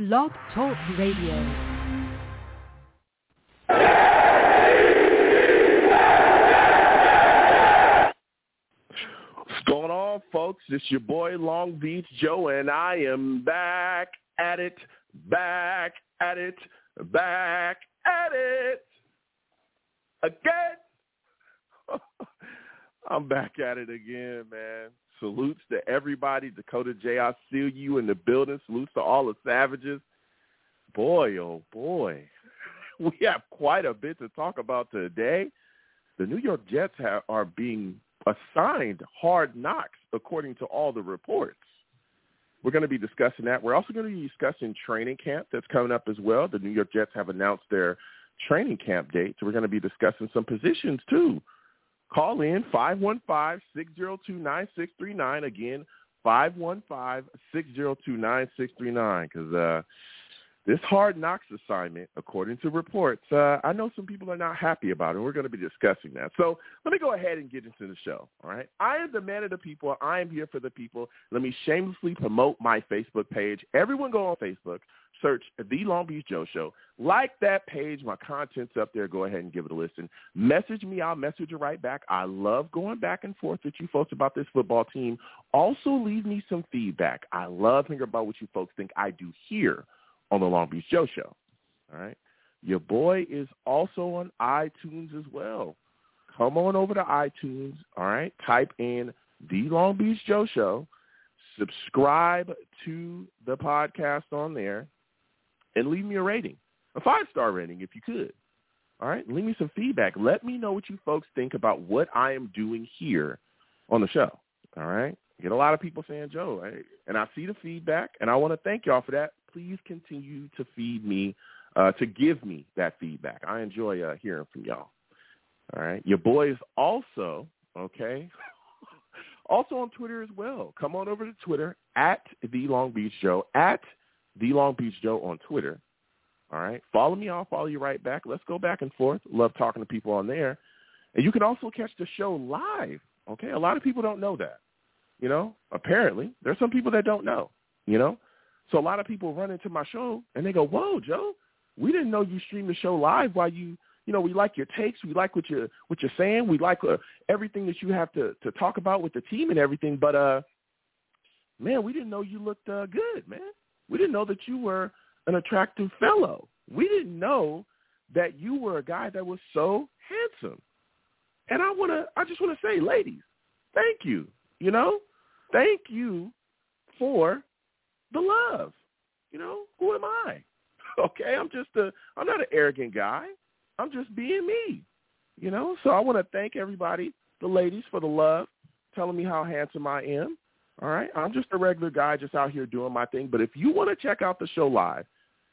Blog Talk Radio. What's going on, folks? It's your boy Long Beach Joe, and I am back at it, back at it, back at it again. I'm back at it again, man. Salutes to everybody. Dakota J, I see you in the building. Salutes to all the savages. Boy, oh boy. We have quite a bit to talk about today. The New York Jets have, are being assigned hard knocks according to all the reports. We're going to be discussing that. We're also going to be discussing training camp that's coming up as well. The New York Jets have announced their training camp dates. We're going to be discussing some positions too. Call in 515-602-9639. Again, 515-602-9639 because uh, this hard knocks assignment, according to reports, uh, I know some people are not happy about it. We're going to be discussing that. So let me go ahead and get into the show. All right. I am the man of the people. I am here for the people. Let me shamelessly promote my Facebook page. Everyone go on Facebook, search The Long Beach Joe Show. Like that page. My content's up there. Go ahead and give it a listen. Message me. I'll message you right back. I love going back and forth with you folks about this football team. Also leave me some feedback. I love hearing about what you folks think I do here on the Long Beach Joe Show. All right. Your boy is also on iTunes as well. Come on over to iTunes. All right. Type in The Long Beach Joe Show. Subscribe to the podcast on there and leave me a rating, a five-star rating if you could. All right. Leave me some feedback. Let me know what you folks think about what I am doing here on the show. All right. Get a lot of people saying, Joe, I, and I see the feedback, and I want to thank y'all for that please continue to feed me, uh, to give me that feedback. I enjoy uh, hearing from y'all. All right. Your boy is also, okay, also on Twitter as well. Come on over to Twitter at The Long Beach Joe, at The Long Beach Joe on Twitter. All right. Follow me. I'll follow you right back. Let's go back and forth. Love talking to people on there. And you can also catch the show live. Okay. A lot of people don't know that. You know, apparently there's some people that don't know, you know, so a lot of people run into my show and they go, "Whoa, Joe, we didn't know you stream the show live. While you, you know, we like your takes, we like what you're what you're saying, we like uh, everything that you have to to talk about with the team and everything. But uh, man, we didn't know you looked uh, good, man. We didn't know that you were an attractive fellow. We didn't know that you were a guy that was so handsome. And I want to, I just want to say, ladies, thank you. You know, thank you for the love. You know, who am I? Okay, I'm just a I'm not an arrogant guy. I'm just being me. You know, so I want to thank everybody, the ladies, for the love, telling me how handsome I am. All right, I'm just a regular guy, just out here doing my thing. But if you want to check out the show live,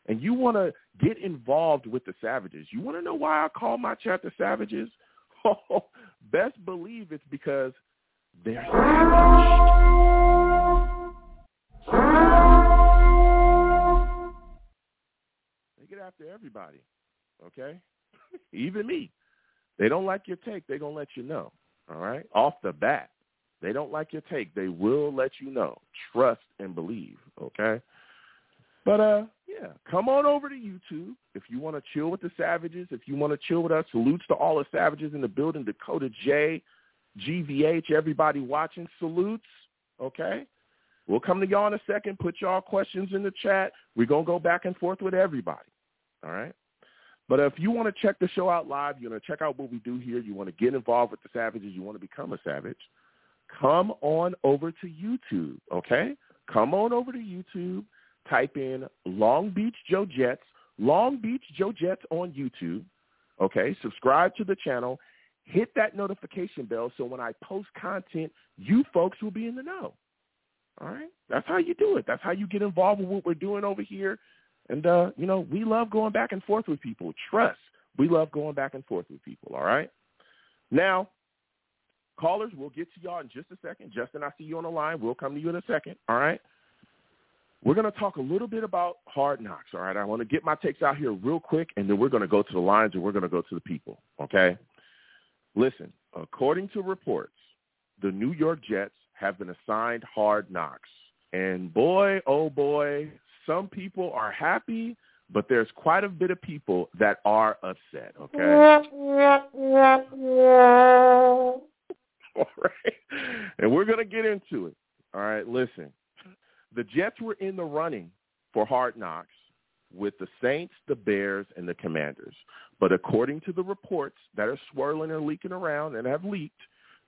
and you want to get involved with the Savages, you want to know why I call my chat the Savages? Oh, best believe it's because they're get everybody, okay? Even me. They don't like your take, they're going to let you know, all right? Off the bat. They don't like your take, they will let you know. Trust and believe, okay? But, uh, yeah, come on over to YouTube if you want to chill with the Savages, if you want to chill with us. Salutes to all the Savages in the building, Dakota J, GVH, everybody watching, salutes, okay? We'll come to y'all in a second. Put y'all questions in the chat. We're going to go back and forth with everybody. All right. But if you want to check the show out live, you want to check out what we do here, you want to get involved with the Savages, you want to become a Savage, come on over to YouTube, okay? Come on over to YouTube, type in Long Beach Joe Jets, Long Beach Joe Jets on YouTube, okay? Subscribe to the channel, hit that notification bell so when I post content, you folks will be in the know. All right? That's how you do it. That's how you get involved with what we're doing over here and, uh, you know, we love going back and forth with people. Trust. We love going back and forth with people, all right? Now, callers, we'll get to y'all in just a second. Justin, I see you on the line. We'll come to you in a second, all right? We're going to talk a little bit about hard knocks, all right? I want to get my takes out here real quick, and then we're going to go to the lines and we're going to go to the people, okay? Listen, according to reports, the New York Jets have been assigned hard knocks. And boy, oh boy, some people are happy, but there's quite a bit of people that are upset, okay? All right. And we're going to get into it. All right, listen. The Jets were in the running for hard knocks with the Saints, the Bears, and the Commanders. But according to the reports that are swirling and leaking around and have leaked,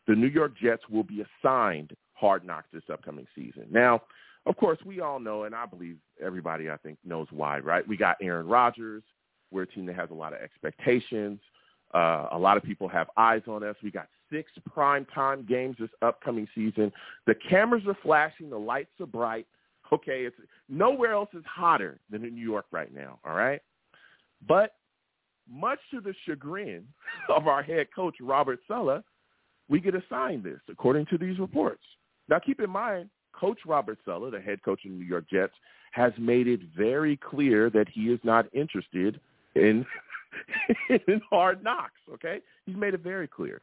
the New York Jets will be assigned hard knocks this upcoming season. Now, of course, we all know, and I believe everybody, I think, knows why, right? We got Aaron Rodgers. We're a team that has a lot of expectations. Uh, a lot of people have eyes on us. We got six primetime games this upcoming season. The cameras are flashing. The lights are bright. Okay, it's nowhere else is hotter than in New York right now. All right, but much to the chagrin of our head coach Robert Saleh, we get assigned this according to these reports. Now, keep in mind, Coach Robert Saleh, the head coach of the New York Jets, has made it very clear that he is not interested in in hard knocks. Okay, he's made it very clear.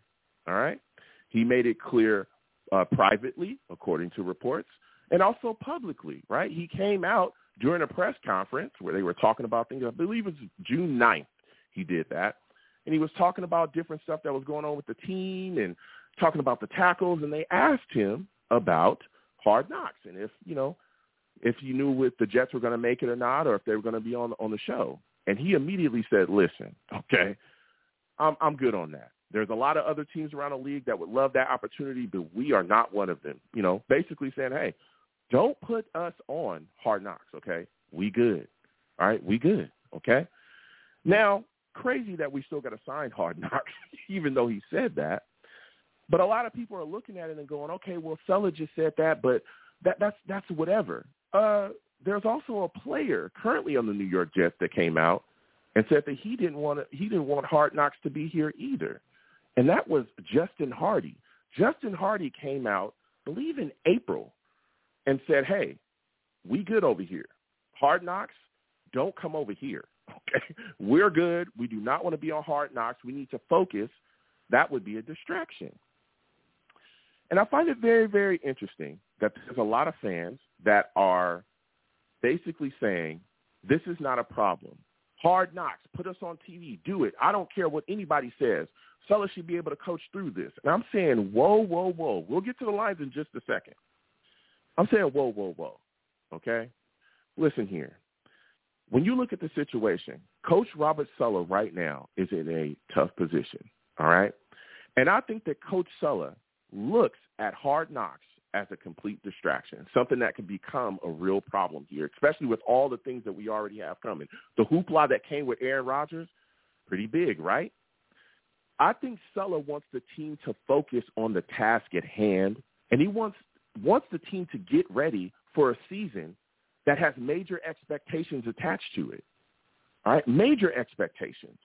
All right, he made it clear uh, privately, according to reports, and also publicly. Right, he came out during a press conference where they were talking about things. I believe it was June 9th. He did that, and he was talking about different stuff that was going on with the team and talking about the tackles. And they asked him about hard knocks and if you know if you knew if the Jets were going to make it or not, or if they were going to be on on the show. And he immediately said, "Listen, okay, I'm I'm good on that. There's a lot of other teams around the league that would love that opportunity, but we are not one of them." You know, basically saying, "Hey, don't put us on Hard Knocks, okay? We good, all right? We good, okay?" Now, crazy that we still got to sign Hard Knocks, even though he said that. But a lot of people are looking at it and going, "Okay, well, Saleh just said that, but that that's that's whatever." Uh, there's also a player currently on the New York Jets that came out and said that he didn't want to, he didn't want Hard Knocks to be here either, and that was Justin Hardee. Justin Hardee came out, I believe in April, and said, "Hey, we good over here. Hard Knocks, don't come over here. Okay, we're good. We do not want to be on Hard Knocks. We need to focus. That would be a distraction." And I find it very, very interesting that there's a lot of fans that are basically saying, this is not a problem. Hard knocks, put us on TV, do it. I don't care what anybody says. Sellers should be able to coach through this. And I'm saying, whoa, whoa, whoa. We'll get to the lines in just a second. I'm saying, whoa, whoa, whoa. Okay? Listen here. When you look at the situation, Coach Robert Saleh right now is in a tough position. All right? And I think that Coach Saleh looks at hard knocks as a complete distraction, something that could become a real problem here, especially with all the things that we already have coming. The hoopla that came with Aaron Rodgers, pretty big, right? I think Saleh wants the team to focus on the task at hand, and he wants wants the team to get ready for a season that has major expectations attached to it. All right, major expectations.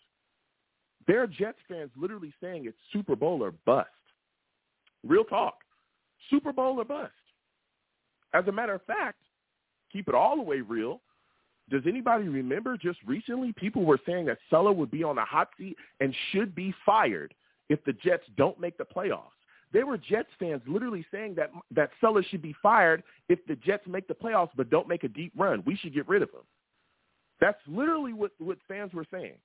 There are Jets fans literally saying it's Super Bowl or bust. Real talk. Super Bowl or bust. As a matter of fact, keep it all the way real. Does anybody remember just recently people were saying that Saleh would be on the hot seat and should be fired if the Jets don't make the playoffs? There were Jets fans literally saying that that Saleh should be fired if the Jets make the playoffs but don't make a deep run. We should get rid of him. That's literally what, what fans were saying.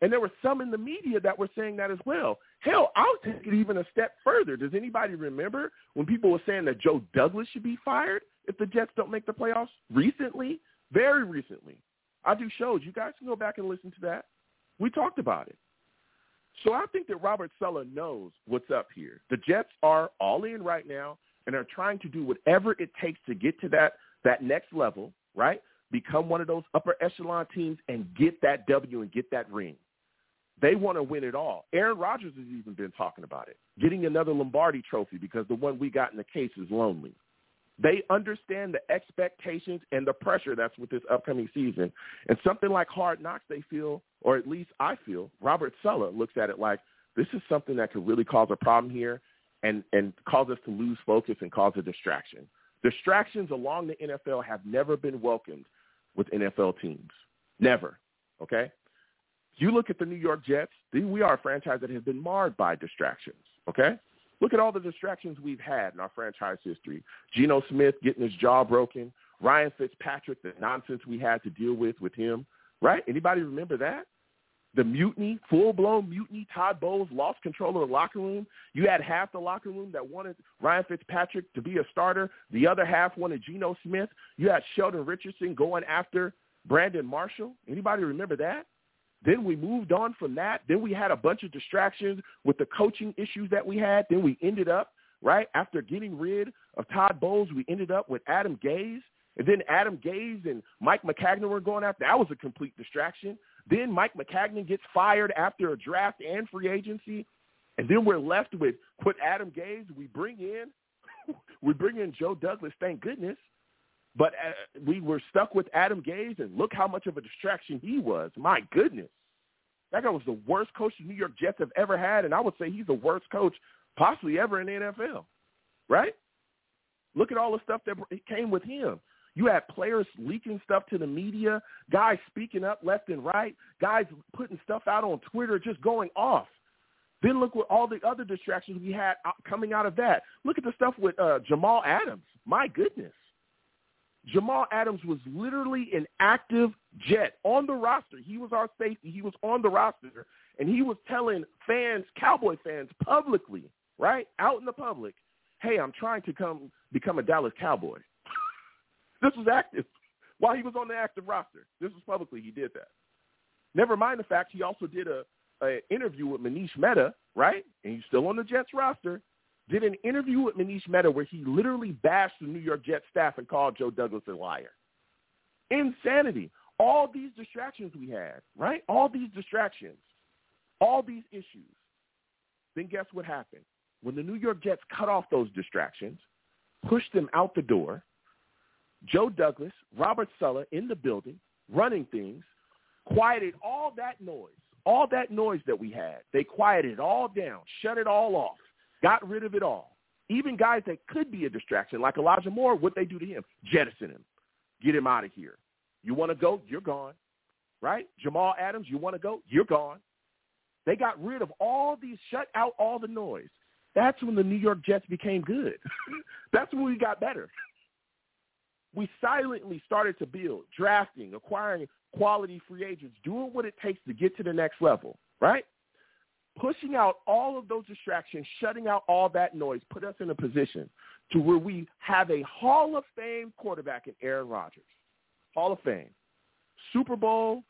And there were some in the media that were saying that as well. Hell, I'll take it even a step further. Does anybody remember when people were saying that Joe Douglas should be fired if the Jets don't make the playoffs? Recently, very recently. I do shows. You guys can go back and listen to that. We talked about it. So I think that Robert Saleh knows what's up here. The Jets are all in right now and are trying to do whatever it takes to get to that that next level, right? Become one of those upper echelon teams and get that W and get that ring. They want to win it all. Aaron Rodgers has even been talking about it, getting another Lombardi trophy because the one we got in the case is lonely. They understand the expectations and the pressure that's with this upcoming season. And something like Hard Knocks, they feel, or at least I feel, Robert Saleh looks at it like this is something that could really cause a problem here and, and cause us to lose focus and cause a distraction. Distractions along the NFL have never been welcomed with NFL teams. Never. Okay? You look at the New York Jets, we are a franchise that has been marred by distractions, okay? Look at all the distractions we've had in our franchise history. Geno Smith getting his jaw broken, Ryan Fitzpatrick, the nonsense we had to deal with with him, right? Anybody remember that? The mutiny, full-blown mutiny. Todd Bowles lost control of the locker room. You had half the locker room that wanted Ryan Fitzpatrick to be a starter. The other half wanted Geno Smith. You had Sheldon Richardson going after Brandon Marshall. Anybody remember that? Then we moved on from that. Then we had a bunch of distractions with the coaching issues that we had. Then we ended up, right, after getting rid of Todd Bowles, we ended up with Adam Gase. And then Adam Gase and Mike Maccagnan were going after. That was a complete distraction. Then Mike Maccagnan gets fired after a draft and free agency. And then we're left with, with Adam Gase. We bring in, we bring in Joe Douglas, thank goodness. But uh, we were stuck with Adam Gase, and look how much of a distraction he was. My goodness. That guy was the worst coach the New York Jets have ever had, and I would say he's the worst coach possibly ever in the NFL, right? Look at all the stuff that came with him. You had players leaking stuff to the media, guys speaking up left and right, guys putting stuff out on Twitter, just going off. Then look at all the other distractions we had coming out of that. Look at the stuff with uh, Jamal Adams. My goodness. Jamal Adams was literally an active Jet on the roster. He was our safety. He was on the roster, and he was telling fans, Cowboy fans, publicly, right, out in the public, hey, I'm trying to come become a Dallas Cowboy. this was active while he was on the active roster. This was publicly he did that. Never mind the fact he also did a, a interview with Manish Mehta, right, and he's still on the Jets roster, did an interview with Manish Mehta where he literally bashed the New York Jets staff and called Joe Douglas a liar. Insanity. All these distractions we had, right? All these distractions, all these issues. Then guess what happened? When the New York Jets cut off those distractions, pushed them out the door, Joe Douglas, Robert Saleh in the building, running things, quieted all that noise, all that noise that we had. They quieted it all down, shut it all off got rid of it all. Even guys that could be a distraction, like Elijah Moore, what they do to him? Jettison him. Get him out of here. You want to go? You're gone. Right? Jamal Adams, you want to go? You're gone. They got rid of all these, shut out all the noise. That's when the New York Jets became good. That's when we got better. We silently started to build, drafting, acquiring quality free agents, doing what it takes to get to the next level, right? Pushing out all of those distractions, shutting out all that noise, put us in a position to where we have a Hall of Fame quarterback in Aaron Rodgers. Hall of Fame. Super Bowl,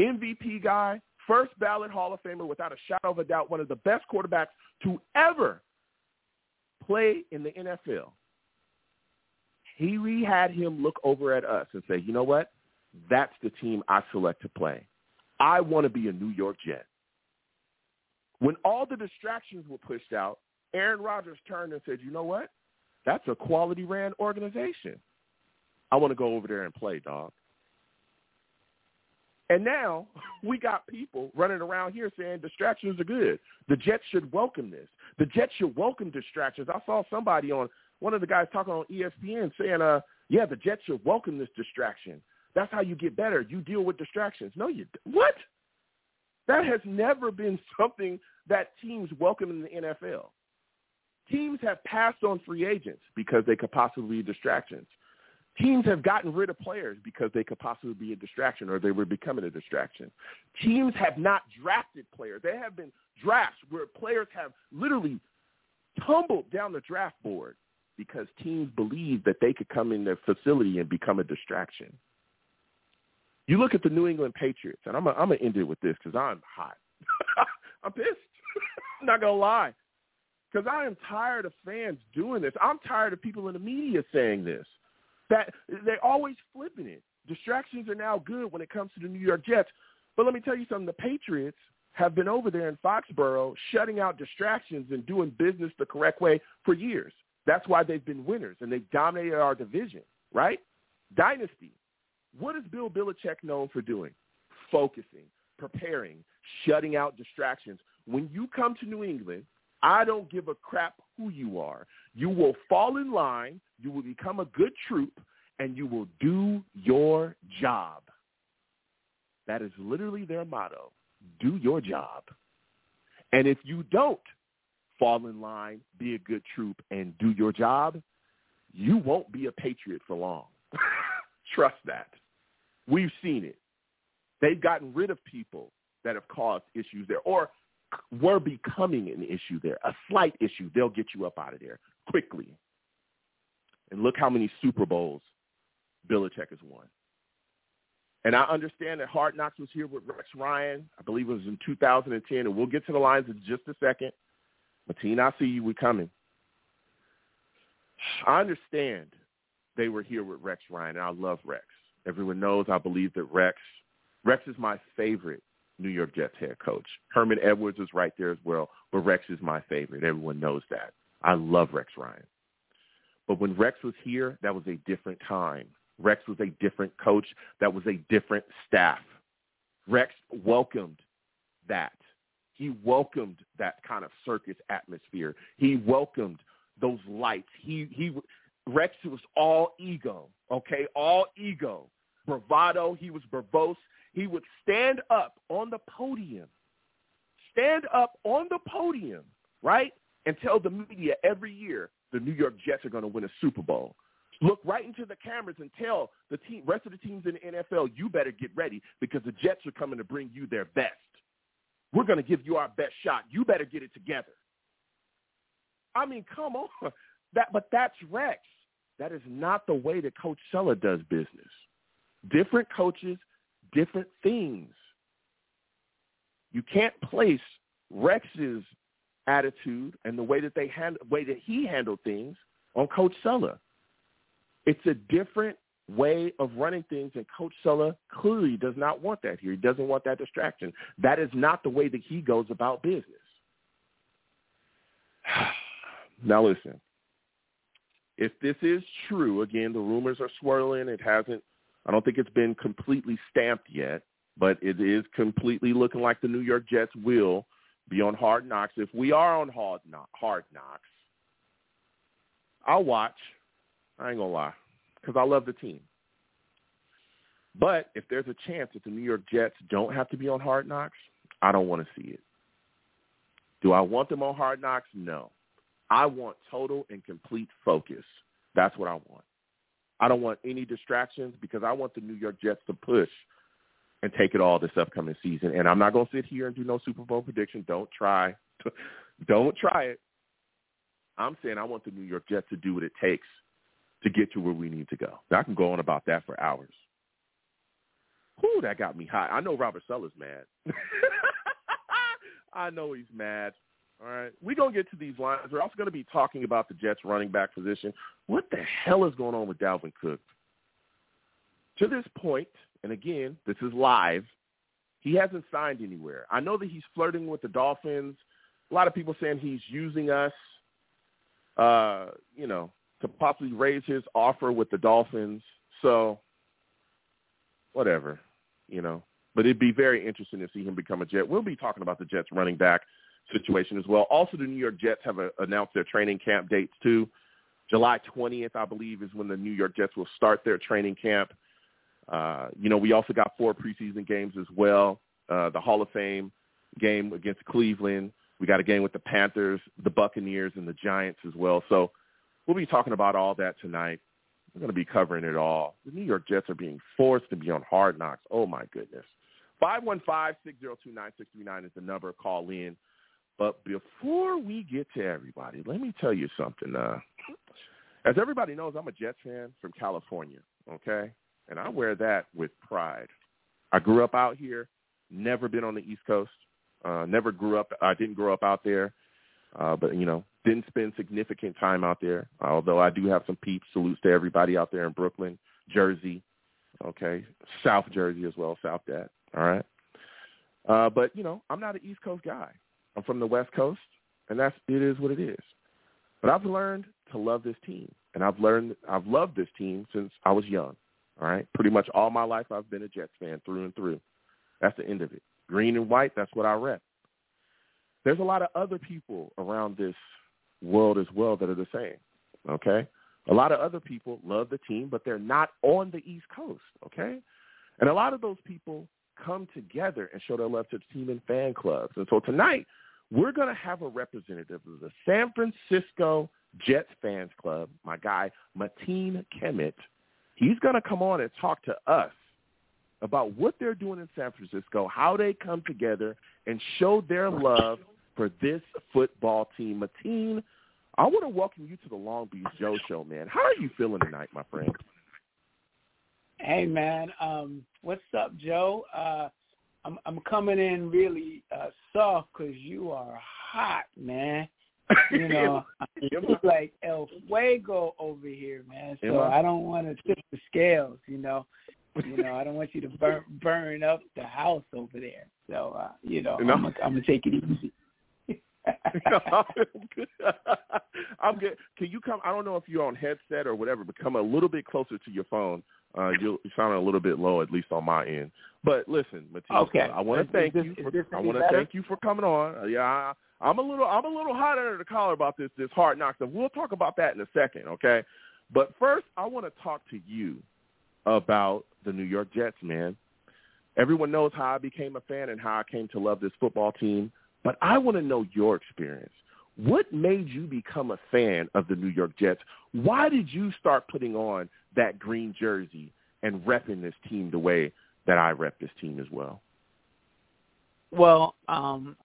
MVP guy, first ballot Hall of Famer without a shadow of a doubt, one of the best quarterbacks to ever play in the NFL. He had him look over at us and say, you know what? That's the team I select to play. I want to be a New York Jet. When all the distractions were pushed out, Aaron Rodgers turned and said, you know what? That's a quality ran organization. I want to go over there and play, dog. And now we got people running around here saying distractions are good. The Jets should welcome this. The Jets should welcome distractions. I saw somebody on one of the guys talking on ESPN saying, uh, yeah, the Jets should welcome this distraction. That's how you get better. You deal with distractions. No, you what? That has never been something that teams welcome in the NFL. Teams have passed on free agents because they could possibly be distractions. Teams have gotten rid of players because they could possibly be a distraction or they were becoming a distraction. Teams have not drafted players. There have been drafts where players have literally tumbled down the draft board because teams believe that they could come in their facility and become a distraction. You look at the New England Patriots, and I'm going to end it with this because I'm hot. I'm pissed. Not to lie. Because I am tired of fans doing this. I'm tired of people in the media saying this. That they're always flipping it. Distractions are now good when it comes to the New York Jets. But let me tell you something. The Patriots have been over there in Foxborough shutting out distractions and doing business the correct way for years. That's why they've been winners and they've dominated our division, right? Dynasty. What is Bill Belichick known for doing? Focusing, preparing, shutting out distractions. When you come to New England, I don't give a crap who you are. You will fall in line, you will become a good troop, and you will do your job. That is literally their motto. Do your job. And if you don't fall in line, be a good troop, and do your job, you won't be a patriot for long. Trust that. We've seen it. They've gotten rid of people that have caused issues there or were becoming an issue there, a slight issue. They'll get you up out of there quickly. And look how many Super Bowls Belichick has won. And I understand that Hard Knocks was here with Rex Ryan. I believe it was in 2010, and we'll get to the lines in just a second. Mateen, I see you. We're coming. I understand they were here with Rex Ryan, and I love Rex. Everyone knows I believe that Rex Rex is my favorite New York Jets head coach. Herman Edwards is right there as well, but Rex is my favorite. Everyone knows that. I love Rex Ryan. But when Rex was here, that was a different time. Rex was a different coach. That was a different staff. Rex welcomed that. He welcomed that kind of circus atmosphere. He welcomed those lights. He he Rex was all ego, okay? All ego. Bravado, he was verbose. He would stand up on the podium. Stand up on the podium, right? And tell the media every year the New York Jets are going to win a Super Bowl. Look right into the cameras and tell the team, rest of the teams in the NFL, you better get ready because the Jets are coming to bring you their best. We're going to give you our best shot. You better get it together. I mean, come on. That, but that's Rex. That is not the way that Coach Saleh does business. Different coaches, different things. You can't place Rex's attitude and the way that they hand, way that he handled things on Coach Saleh. It's a different way of running things, and Coach Saleh clearly does not want that here. He doesn't want that distraction. That is not the way that he goes about business. Now listen, if this is true, again, the rumors are swirling. It hasn't, I don't think it's been completely stamped yet, but it is completely looking like the New York Jets will be on Hard Knocks. If we are on Hard, hard Knocks, I'll watch. I ain't to lie because I love the team. But if there's a chance that the New York Jets don't have to be on Hard Knocks, I don't want to see it. Do I want them on Hard Knocks? No. I want total and complete focus. That's what I want. I don't want any distractions because I want the New York Jets to push and take it all this upcoming season. And I'm not going to sit here and do no Super Bowl prediction. Don't try. Don't try it. I'm saying I want the New York Jets to do what it takes to get to where we need to go. I can go on about that for hours. Whew, that got me hot. I know Robert Saleh's mad. I know he's mad. All right. We're going to get to these lines. We're also going to be talking about the Jets running back position. What the hell is going on with Dalvin Cook? To this point, and again, this is live, he hasn't signed anywhere. I know that he's flirting with the Dolphins. A lot of people saying he's using us, uh, you know, to possibly raise his offer with the Dolphins. So, whatever, you know. But it'd be very interesting to see him become a Jet. We'll be talking about the Jets running back situation as well. Also, the New York Jets have a, announced their training camp dates too. July 20th, I believe, is when the New York Jets will start their training camp. Uh, you know, we also got four preseason games as well. Uh, the Hall of Fame game against Cleveland. We got a game with the Panthers, the Buccaneers, and the Giants as well. So we'll be talking about all that tonight. We're going to be covering it all. The New York Jets are being forced to be on hard knocks. Oh, my goodness. 515-602-9639 is the number. Call in. But before we get to everybody, let me tell you something. Uh, as everybody knows, I'm a Jets fan from California, okay? And I wear that with pride. I grew up out here, never been on the East Coast, uh, never grew up, I didn't grow up out there, uh, but, you know, didn't spend significant time out there, although I do have some peeps. Salutes to everybody out there in Brooklyn, Jersey, okay, South Jersey as well, South Dad, all right? Uh, but, you know, I'm not an East Coast guy. I'm from the West Coast, and that's it is what it is. But I've learned to love this team, and I've learned I've loved this team since I was young. All right, pretty much all my life I've been a Jets fan through and through. That's the end of it. Green and white, that's what I rep. There's a lot of other people around this world as well that are the same. Okay, a lot of other people love the team, but they're not on the East Coast. Okay, and a lot of those people come together and show their love to the team in fan clubs. And so tonight we're going to have a representative of the San Francisco Jets Fans Club, my guy, Mateen Kemet. He's going to come on and talk to us about what they're doing in San Francisco, how they come together and show their love for this football team. Mateen, I want to welcome you to the Long Beach Joe Show, man. How are you feeling tonight, my friend? Hey, man. Um, what's up, Joe? Uh, I'm I'm coming in really uh, soft because you are hot, man. You know, it's like El Fuego over here, man. So I don't want to tip the scales, you know. You know, I don't want you to burn burn up the house over there. So, uh, you know, no. I'm gonna, I'm gonna take it easy. I'm good. Can you come? I don't know if you're on headset or whatever, but come a little bit closer to your phone. Uh, you sound a little bit low, at least on my end. But listen, Mateen, okay. I want to thank this, you. For, I want to thank you for coming on. Uh, yeah, I, I'm a little, I'm a little hot under the collar about this, this hard knock stuff. We'll talk about that in a second, okay? But first, I want to talk to you about the New York Jets, man. Everyone knows how I became a fan and how I came to love this football team, but I want to know your experience. What made you become a fan of the New York Jets? Why did you start putting on that green jersey and repping this team the way that I rep this team as well? Well, um,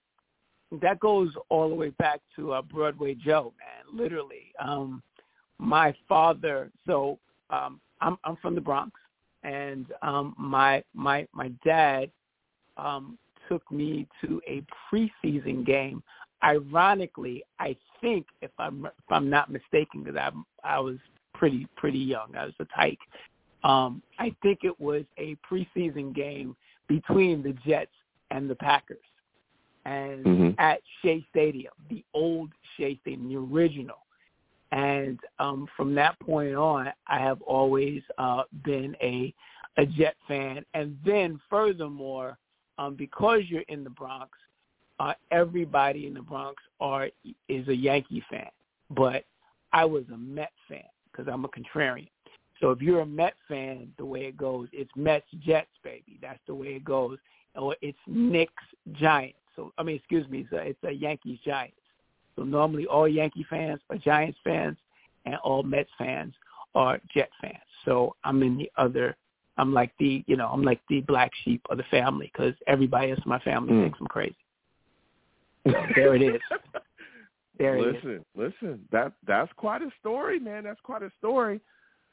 that goes all the way back to uh, Broadway Joe, man. Literally, um, my father. So um, I'm I'm from the Bronx, and um, my my my dad um, took me to a preseason game. Ironically, I think if I'm if I'm not mistaken, because I I was pretty pretty young. I was a tyke. Um, I think it was a preseason game between the Jets and the Packers, and mm-hmm. at Shea Stadium, the old Shea Stadium, the original. And um, from that point on, I have always uh, been a a Jet fan. And then furthermore, um, because you're in the Bronx, uh, everybody in the Bronx are is a Yankee fan. But I was a Met fan because I'm a contrarian. So if you're a Met fan, the way it goes, it's Mets Jets, baby. That's the way it goes. Or it's Knicks Giants. So I mean, excuse me, it's a, it's a Yankees Giants. So normally all Yankee fans are Giants fans, and all Mets fans are Jet fans. So I'm in the other. I'm like the you know I'm like the black sheep of the family because everybody else in my family Mm. thinks I'm crazy. There it is. There it is. listen, listen. That that's quite a story, man. That's quite a story.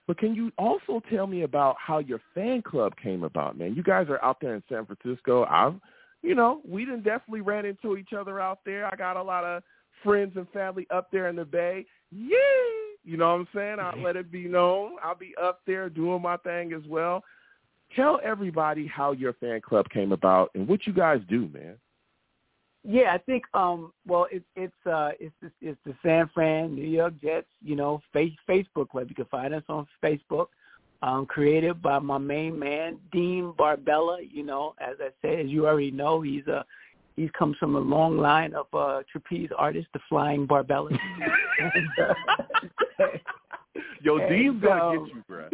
But can you also tell me about how your fan club came about, man? You guys are out there in San Francisco. I've, you know, we done definitely ran into each other out there. I got a lot of friends and family up there in the Bay. Yeah, you know what I'm saying? I'll let it be known. I'll be up there doing my thing as well. Tell everybody how your fan club came about and what you guys do, man. Yeah, I think um well it's it's uh it's the, it's the San Fran New York Jets, you know, face Facebook club. You can find us on Facebook. Um created by my main man, Dean Barbella, you know, as I said, as you already know, he's a he comes from a long line of uh trapeze artists, the flying Barbellas. and, uh, Yo, Dean's gonna um, get you, bro.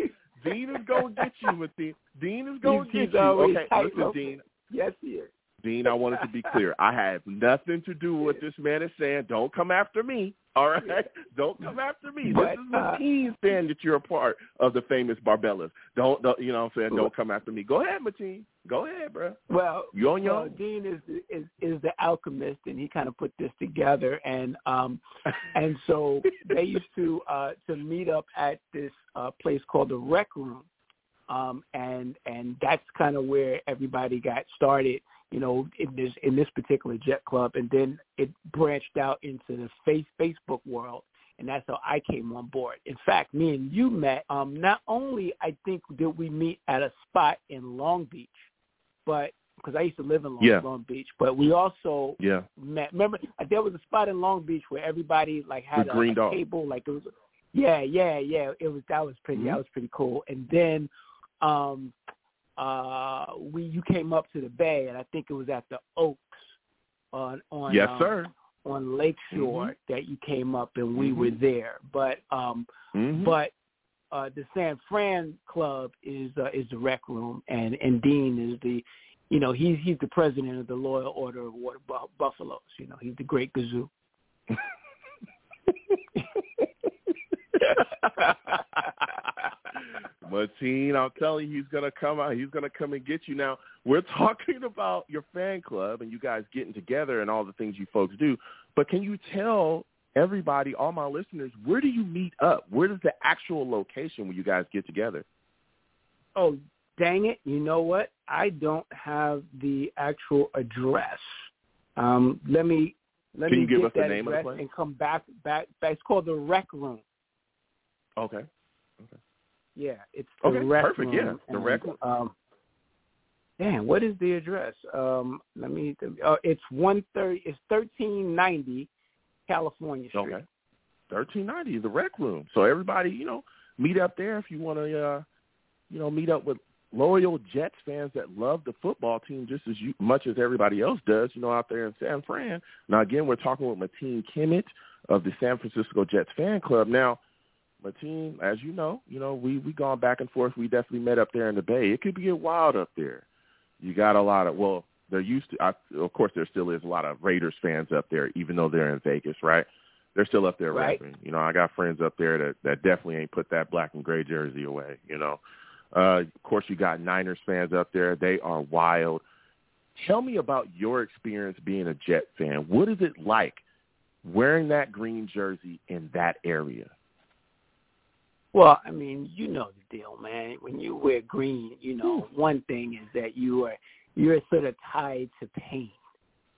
Dean is gonna get you, Mateen. Dean is gonna He's- get he's you. Okay, listen. Dean. yes, he is. Dean, I wanted to be clear. I have nothing to do with what this man is saying. Don't come after me. All right? Don't come after me. But, this is the Mateen's saying that you're a part of the famous Barbellas. Don't, don't you know what I'm saying? Don't come after me. Go ahead, Mateen. Go ahead, bro. Well, You on your well, own. Dean is is is the alchemist, and he kind of put this together. And um, and so they used to uh to meet up at this uh place called the Rec Room, um, and and that's kind of where everybody got started. You know, in this in this particular Jet Club, and then it branched out into the face Facebook world. And that's how I came on board. In fact, me and you met. Um, not only I think did we meet at a spot in Long Beach, but because I used to live in Long, Yeah. Long Beach, but we also Yeah. met. Remember, uh, there was a spot in Long Beach where everybody like had a, Green a table, like it was. Yeah, yeah, yeah. It was that was pretty. Mhm. That was pretty cool. And then, um, uh, we you came up to the Bay, and I think it was at the Oaks on on Yes, um, sir. on Lakeshore Mhm. that you came up, and we Mhm. were there. But um, Mhm. but uh, the San Fran Club is uh, is the rec room, and and Dean is the, you know, he's he's the president of the Loyal Order of Water Bu- Buffaloes. You know, he's the Great Gazoo. Mateen, I'm telling you, he's gonna come out. He's gonna come and get you. Now we're talking about your fan club and you guys getting together and all the things you folks do. But can you tell everybody, all my listeners, where do you meet up? Where is the actual location where you guys get together? Oh, dang it! You know what? I don't have the actual address. Um, let me let Can me give get us the that name of the address place? and come back back. back. It's called the Rec Room. Okay. Okay. Yeah, it's the Okay, Rec perfect, yeah, Room. the and, Rec Room. Um, damn, what is the address? Um, let me. Uh, it's one thirty. It's thirteen ninety, California Street. Okay. Thirteen ninety, the rec room. So everybody, you know, meet up there if you want to, uh, you know, meet up with loyal Jets fans that love the football team just as you, much as everybody else does. You know, out there in San Fran. Now again, we're talking with Mateen Kimmett of the San Francisco Jets fan club. Now, Mateen, as you know, you know we we gone back and forth. We definitely met up there in the Bay. It could get wild up there. You got a lot of well, there used to. I, of course, there still is a lot of Raiders fans up there, even though they're in Vegas, right? They're still up there Right. rapping. You know, I got friends up there that that definitely ain't put that black and gray jersey away. You know, uh, of course, you got Niners fans up there. They are wild. Tell me about your experience being a Jet fan. What is it like wearing that green jersey in that area? Well, I mean, you know the deal, man. When you wear green, you know, one thing is that you are you're sort of tied to pain.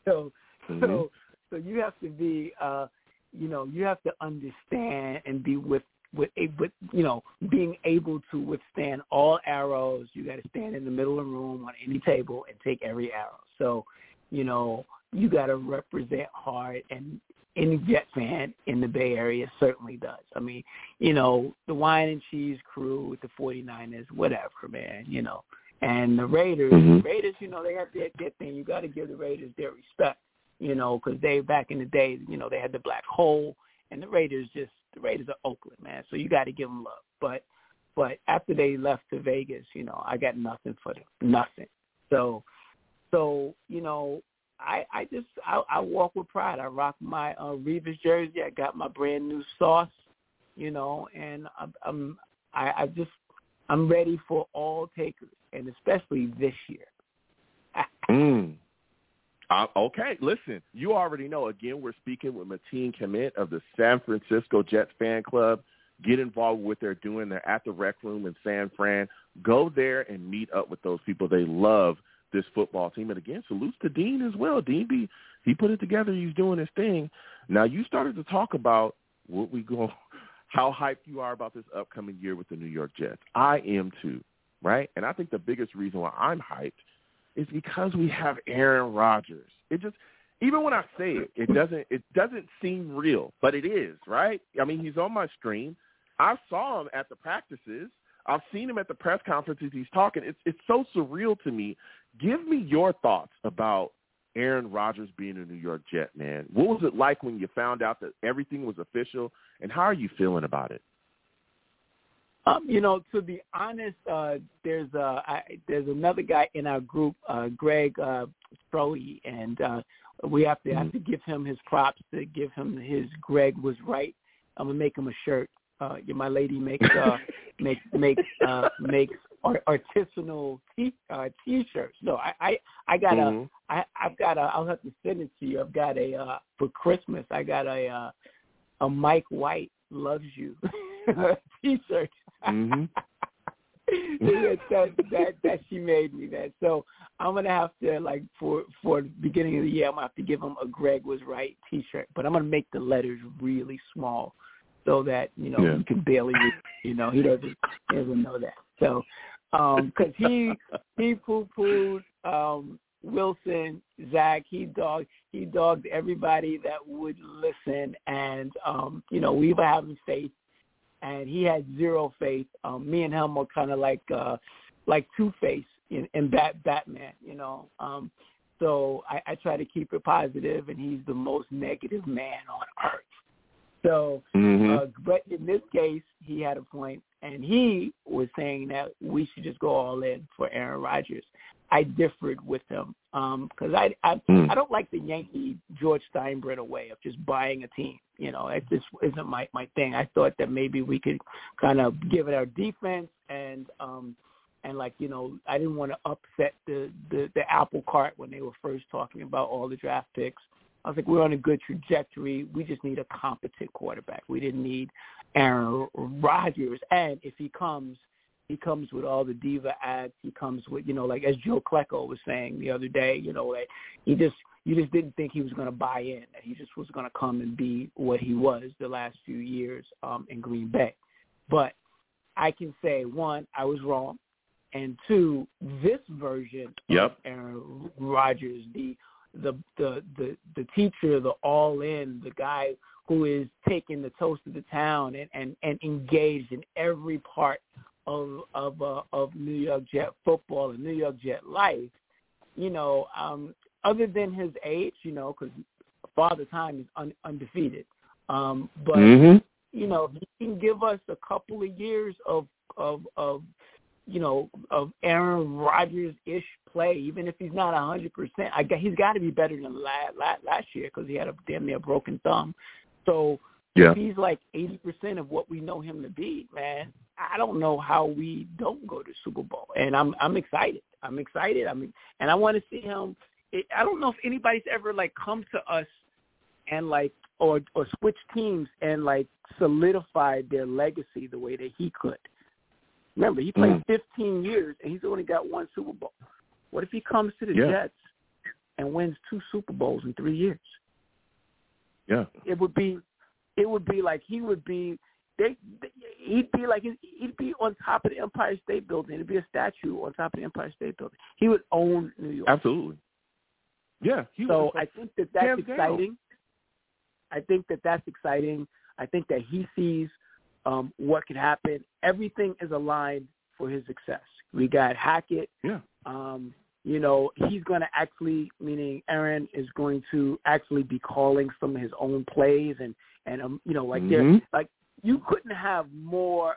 So Mhm. so so you have to be uh you know, you have to understand and be with with a with you know, being able to withstand all arrows. You gotta stand in the middle of the room on any table and take every arrow. So, you know, you gotta represent hard and any Jet fan in the Bay Area certainly does. I mean, you know, the wine and cheese crew with the 49ers, whatever, man, you know. And the Raiders, Mhm. Raiders, you know, they have their, their thing. You got to give the Raiders their respect, you know, because they back in the day, you know, they had the black hole, and the Raiders just the Raiders are Oakland, man. So you got to give them love. But but after they left to Vegas, you know, I got nothing for them, nothing. So so you know, I I just I, I walk with pride. I rock my uh, Revis jersey. I got my brand new sauce, you know, and I'm, I'm I, I just I'm ready for all takers, and especially this year. Mm. Uh, okay, listen, you already know. Again, we're speaking with Mateen Commit of the San Francisco Jets fan club. Get involved with what they're doing. They're at the rec room in San Fran. Go there and meet up with those people. They love this football team. And again, salutes to Dean as well. Dean B, he put it together. He's doing his thing. Now you started to talk about what we go, how hyped you are about this upcoming year with the New York Jets. I am too, right? And I think the biggest reason why I'm hyped is because we have Aaron Rodgers. It just even when I say it, it doesn't it doesn't seem real, but it is, right? I mean, he's on my screen. I saw him at the practices. I've seen him at the press conferences. He's talking. It's it's so surreal to me. Give me your thoughts about Aaron Rodgers being a New York Jet, man. What was it like when you found out that everything was official, and how are you feeling about it? Um, you know, to be honest, uh, there's uh, I, there's another guy in our group, uh, Greg uh, and uh, we have to have to give him his props to give him his Greg was right. I'm gonna make him a shirt. Uh, my lady makes uh, make makes uh, makes art- artisanal t uh, t-shirts. No, I I, I got a Mhm. I I've got a I'll have to send it to you. I've got a uh, for Christmas. I got a uh, a Mike White loves you t-shirt. Mhm. that, that that that she made me that. So I'm gonna have to like for for the beginning of the year I'm gonna have to give him a Greg was right T-shirt, but I'm gonna make the letters really small so that you know Yeah. he can barely. You know he doesn't he doesn't know that. So um 'cause he he poo pooed um Wilson, Zach, he dogged he dogged everybody that would listen and um, you know, we were having faith and he had zero faith. Um me and him were kinda like uh like two face in, in Bat Batman, you know. Um so I, I try to keep it positive and he's the most negative man on earth. So Mhm. uh, but in this case, he had a point, and he was saying that we should just go all in for Aaron Rodgers. I differed with him because um, I I, mm. I don't like the Yankee George Steinbrenner way of just buying a team. You know, it just isn't my my thing. I thought that maybe we could kind of give it our defense and um and like you know I didn't want to upset the the the apple cart when they were first talking about all the draft picks. I was like, we're on a good trajectory. We just need a competent quarterback. We didn't need Aaron Rodgers. And if he comes, he comes with all the diva ads. He comes with, you know, like as Joe Klecko was saying the other day, you know, like he just you just didn't think he was going to buy in. That he just was going to come and be what he was the last few years um, in Green Bay. But I can say one, I was wrong, and two, this version yep. of Aaron Rodgers, the the the the the teacher, the all in, the guy who is taking the toast of the town and and and engaged in every part of of uh, of New York Jet football and New York Jet life, you know, um, other than his age, you know, because Father Time is un, undefeated, um, but mm-hmm. you know, he can give us a couple of years of of of you know of Aaron Rodgers ish play, even if he's not a hundred percent. I he's got to be better than last last year because he had a damn near broken thumb. So yeah. if he's like eighty percent of what we know him to be, man, I don't know how we don't go to Super Bowl. And I'm I'm excited. I'm excited. I mean, and I want to see him. I don't know if anybody's ever like come to us and like or or switch teams and like solidified their legacy the way that he could. Remember, he played mm. 15 years and he's only got one Super Bowl. What if he comes to the yeah. Jets and wins two Super Bowls in three years? Yeah, it would be, it would be like he would be. They, he'd be like he'd be on top of the Empire State Building. It'd be a statue on top of the Empire State Building. He would own New York. Absolutely. Yeah. so I think that that's exciting. Down. I think that that's exciting. I think that he sees um, what could happen. Everything is aligned for his success. We got Hackett. Yeah. Um, you know, he's going to actually, meaning Aaron is going to actually be calling some of his own plays, and and um, you know, like mm-hmm. like you couldn't have more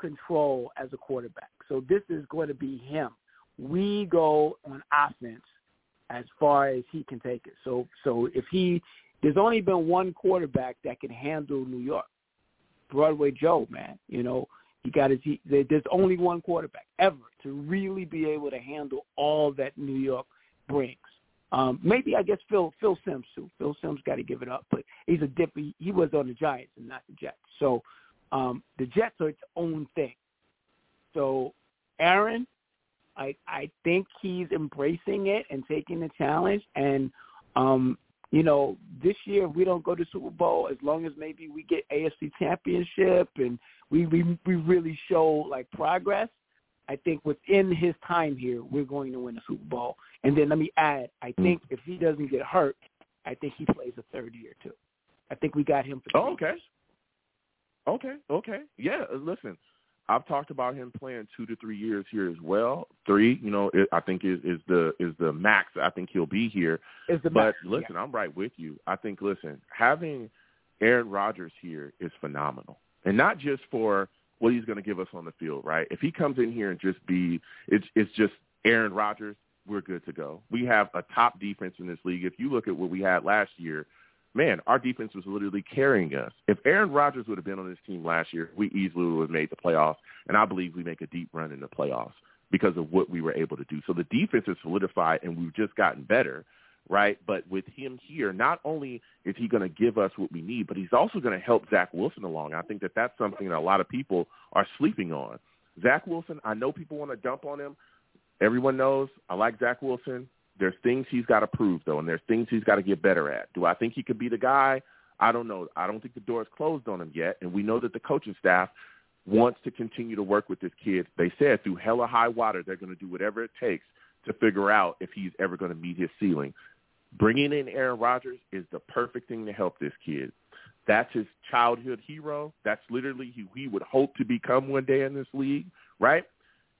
control as a quarterback. So this is going to be him. We go on offense as far as he can take it. So so if he there's only been one quarterback that can handle New York. Broadway Joe, man. You know, he got his. He, there's only one quarterback ever to really be able to handle all that New York brings. Um, maybe I guess Phil Phil Simms too. Phil Simms got to give it up, but he's a different. He was on the Giants and not the Jets. So um, the Jets are its own thing. So Aaron, I I think he's embracing it and taking the challenge. And um, you know, this year we don't go to Super Bowl as long as maybe we get AFC Championship and we we we really show like progress. I think within his time here, we're going to win a Super Bowl. And then let me add, I hmm. think if he doesn't get hurt, I think he plays a third year too. I think we got him for. Oh, okay. Okay. Okay. Yeah. Listen, I've talked about him playing two to three years here as well. Three, you know, it, I think is is the is the max. I think he'll be here. Is the but max, listen, yeah. I'm right with you. I think listen, having Aaron Rodgers here is phenomenal, and not just for what he's going to give us on the field. Right? If he comes in here and just be, it's it's just Aaron Rodgers. We're good to go. We have a top defense in this league. If you look at what we had last year, man, our defense was literally carrying us. If Aaron Rodgers would have been on this team last year, we easily would have made the playoffs, and I believe we make a deep run in the playoffs because of what we were able to do. So the defense is solidified, and we've just gotten better, right? But with him here, not only is he going to give us what we need, but he's also going to help Zach Wilson along. I think that that's something that a lot of people are sleeping on. Zach Wilson, I know people want to dump on him. Everyone knows I like Zach Wilson. There's things he's got to prove though, and there's things he's got to get better at. Do I think he could be the guy? I don't know. I don't think the door is closed on him yet, and we know that the coaching staff wants to continue to work with this kid. They said through hella high water, they're going to do whatever it takes to figure out if he's ever going to meet his ceiling. Bringing in Aaron Rodgers is the perfect thing to help this kid. That's his childhood hero. That's literally who he would hope to become one day in this league, right?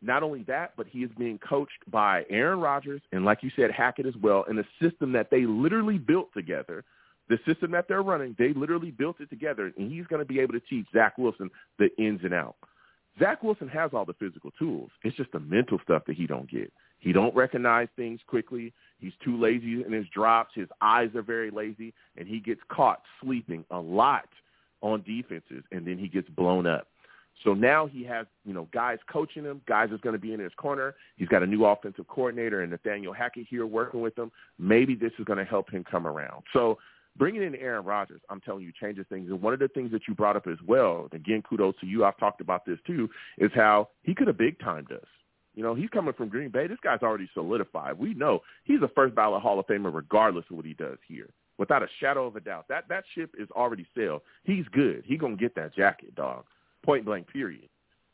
Not only that, but he is being coached by Aaron Rodgers and, like you said, Hackett as well, in a system that they literally built together. The system that they're running, they literally built it together, and he's going to be able to teach Zach Wilson the ins and outs. Zach Wilson has all the physical tools. It's just the mental stuff that he don't get. He don't recognize things quickly. He's too lazy in his drops. His eyes are very lazy, and he gets caught sleeping a lot on defenses, and then he gets blown up. So now he has, you know, guys coaching him, guys is going to be in his corner. He's got a new offensive coordinator and Nathaniel Hackett here working with him. Maybe this is going to help him come around. So bringing in Aaron Rodgers, I'm telling you, changes things. And one of the things that you brought up as well, again, kudos to you. I've talked about this too, is how he could have big timed us. You know, he's coming from Green Bay. This guy's already solidified. We know he's a first ballot Hall of Famer regardless of what he does here. Without a shadow of a doubt. That that ship is already sailed. He's good. He gonna get that jacket, dog. Point blank period.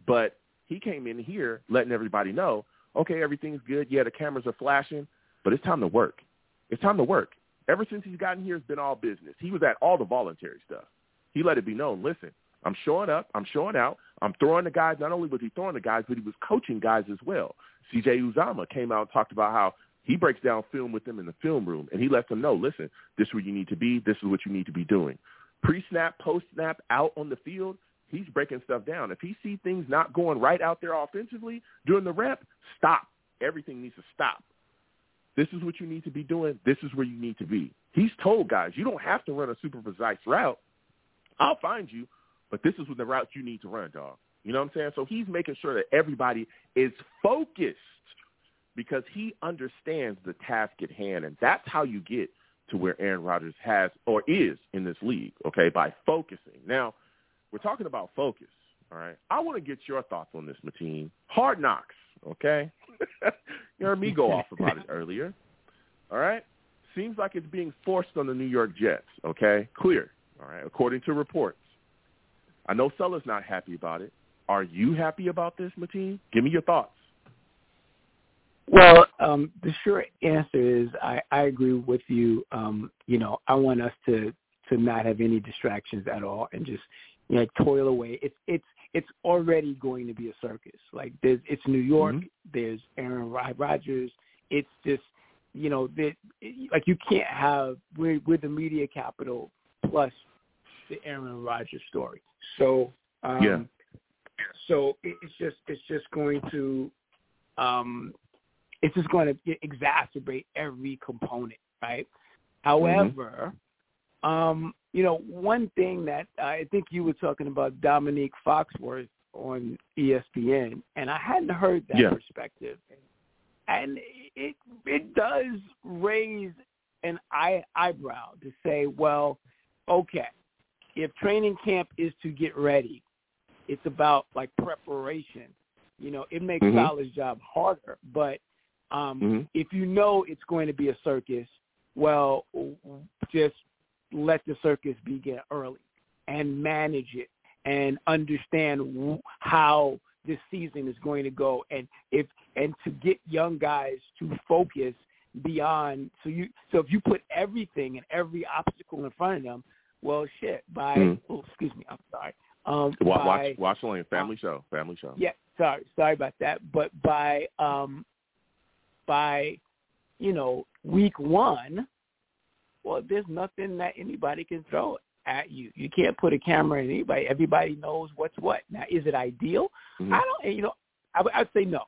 But he came in here letting everybody know, okay, everything's good. Yeah, the cameras are flashing, but it's time to work. It's time to work. Ever since he's gotten here, it's been all business. He was at all the voluntary stuff. He let it be known, listen, I'm showing up. I'm showing out. I'm throwing the guys. Not only was he throwing the guys, but he was coaching guys as well. C.J. Uzomah came out and talked about how he breaks down film with them in the film room, and he lets them know, listen, this is where you need to be. This is what you need to be doing. Pre-snap, post-snap, out on the field, he's breaking stuff down. If he sees things not going right out there offensively during the rep, stop. Everything needs to stop. This is what you need to be doing. This is where you need to be. He's told guys, you don't have to run a super precise route. I'll find you, but this is the route you need to run, dog. You know what I'm saying? So he's making sure that everybody is focused because he understands the task at hand, and that's how you get to where Aaron Rodgers has or is in this league, okay, by focusing. Now, we're talking about focus, all right? I want to get your thoughts on this, Mateen. Hard knocks, okay? you heard me go off about it earlier, all right? Seems like it's being forced on the New York Jets, okay? Clear, all right, according to reports. I know Saleh's not happy about it. Are you happy about this, Mateen? Give me your thoughts. Well, um, the short answer is I, I agree with you. Um, you know, I want us to to not have any distractions at all and just you know toil away. It's it's it's already going to be a circus. Like there's it's New York. Mm-hmm. There's Aaron Rodgers. It's just you know that like you can't have we're, we're the media capital plus the Aaron Rodgers story. So um, yeah. So it's just it's just going to um, it's just going to exacerbate every component, right? However, mm-hmm. Um, you know, one thing that I think you were talking about Dominique Foxworth on ESPN, and I hadn't heard that yeah. perspective, and it it does raise an eye, eyebrow to say, well, okay, if training camp is to get ready, it's about like preparation. You know, it makes mm-hmm. Saleh's job harder, but um, mm-hmm. if you know it's going to be a circus, well, just let the circus begin early and manage it and understand how this season is going to go. And if and to get young guys to focus beyond so you so if you put everything and every obstacle in front of them well shit by mm. oh excuse me i'm sorry. Um watch by, watch, watch family um, show family show. yeah sorry sorry about that. But by um by, you know, week one, well, there's nothing that anybody can throw at you. You can't put a camera in anybody. Everybody knows what's what. Now, is it ideal? Mm-hmm. I don't. You know, I, I'd say no.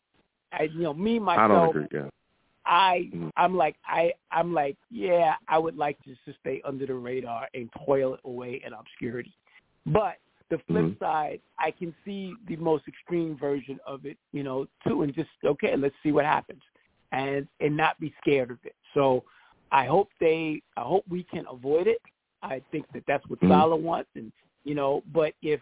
I, you know, me myself. I don't agree. Yeah. I mm-hmm. I'm like I I'm like yeah I would like to just to stay under the radar and toil away in obscurity, but the flip mm-hmm. side I can see the most extreme version of it you know too and just okay let's see what happens and and not be scared of it. So I hope they I hope we can avoid it. I think that that's what mm-hmm. Saleh wants, and you know, but if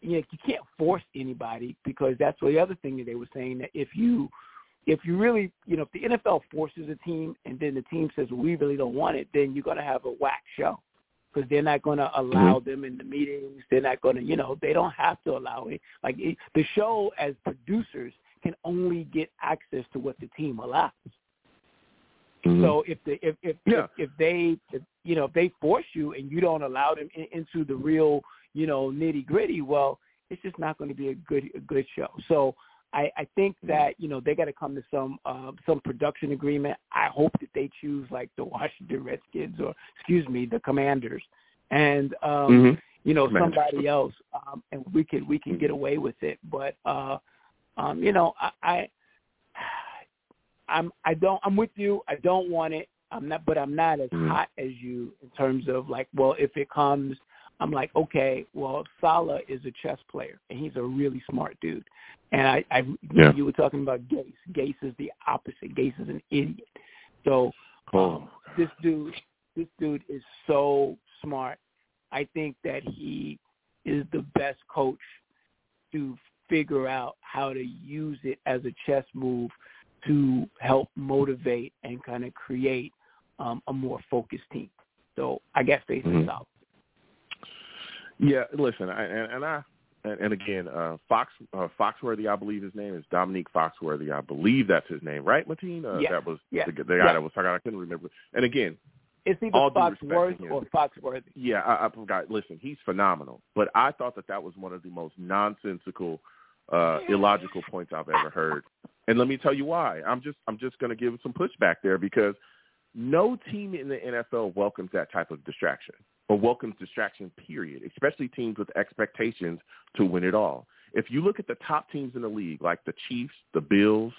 you know, you can't force anybody because that's the other thing that they were saying that if you if you really you know if the NFL forces a team and then the team says well, we really don't want it, then you're going to have a whack show because they're not going to allow mm-hmm. them in the meetings. They're not going to you know they don't have to allow it. Like it, the show as producers can only get access to what the team allows. Mm-hmm. So if the if if, yeah. if if they if, you know if they force you and you don't allow them in, into the real you know nitty gritty, well, it's just not going to be a good a good show. So I, I think mm-hmm. that you know they got to come to some uh, some production agreement. I hope that they choose like the Washington Redskins or excuse me the Commanders, and um, mm-hmm. you know Commanders. somebody else, um, and we can we can get away with it. But uh, um, you know, I, I I'm I don't I'm with you. I don't want it. I'm not, but I'm not as Mhm. hot as you in terms of like, well, if it comes, I'm like, okay, well, Saleh is a chess player and he's a really smart dude. And I, I Yeah. you were talking about Gase. Gase is the opposite. Gase is an idiot. So Oh, um, this dude, this dude is so smart. I think that he is the best coach to figure out how to use it as a chess move to help motivate and kind of create um, a more focused team. So I got faith in Mhm. South. Yeah, listen, I, and, and I and, and again, uh, Fox uh, Foxworthy, I believe his name is Dominique Foxworthy. I believe that's his name, right, Mateen? Uh, Yeah, That was yeah, the, the guy yeah. that was talking. I couldn't remember. And again, It's either Foxworth or Foxworthy. yeah, I, I forgot. Listen, he's phenomenal, but I thought that that was one of the most nonsensical, uh, illogical points I've ever heard. And let me tell you why. I'm just I'm just going to give some pushback there because no team in the NFL welcomes that type of distraction or welcomes distraction. Period. Especially teams with expectations to win it all. If you look at the top teams in the league, like the Chiefs, the Bills,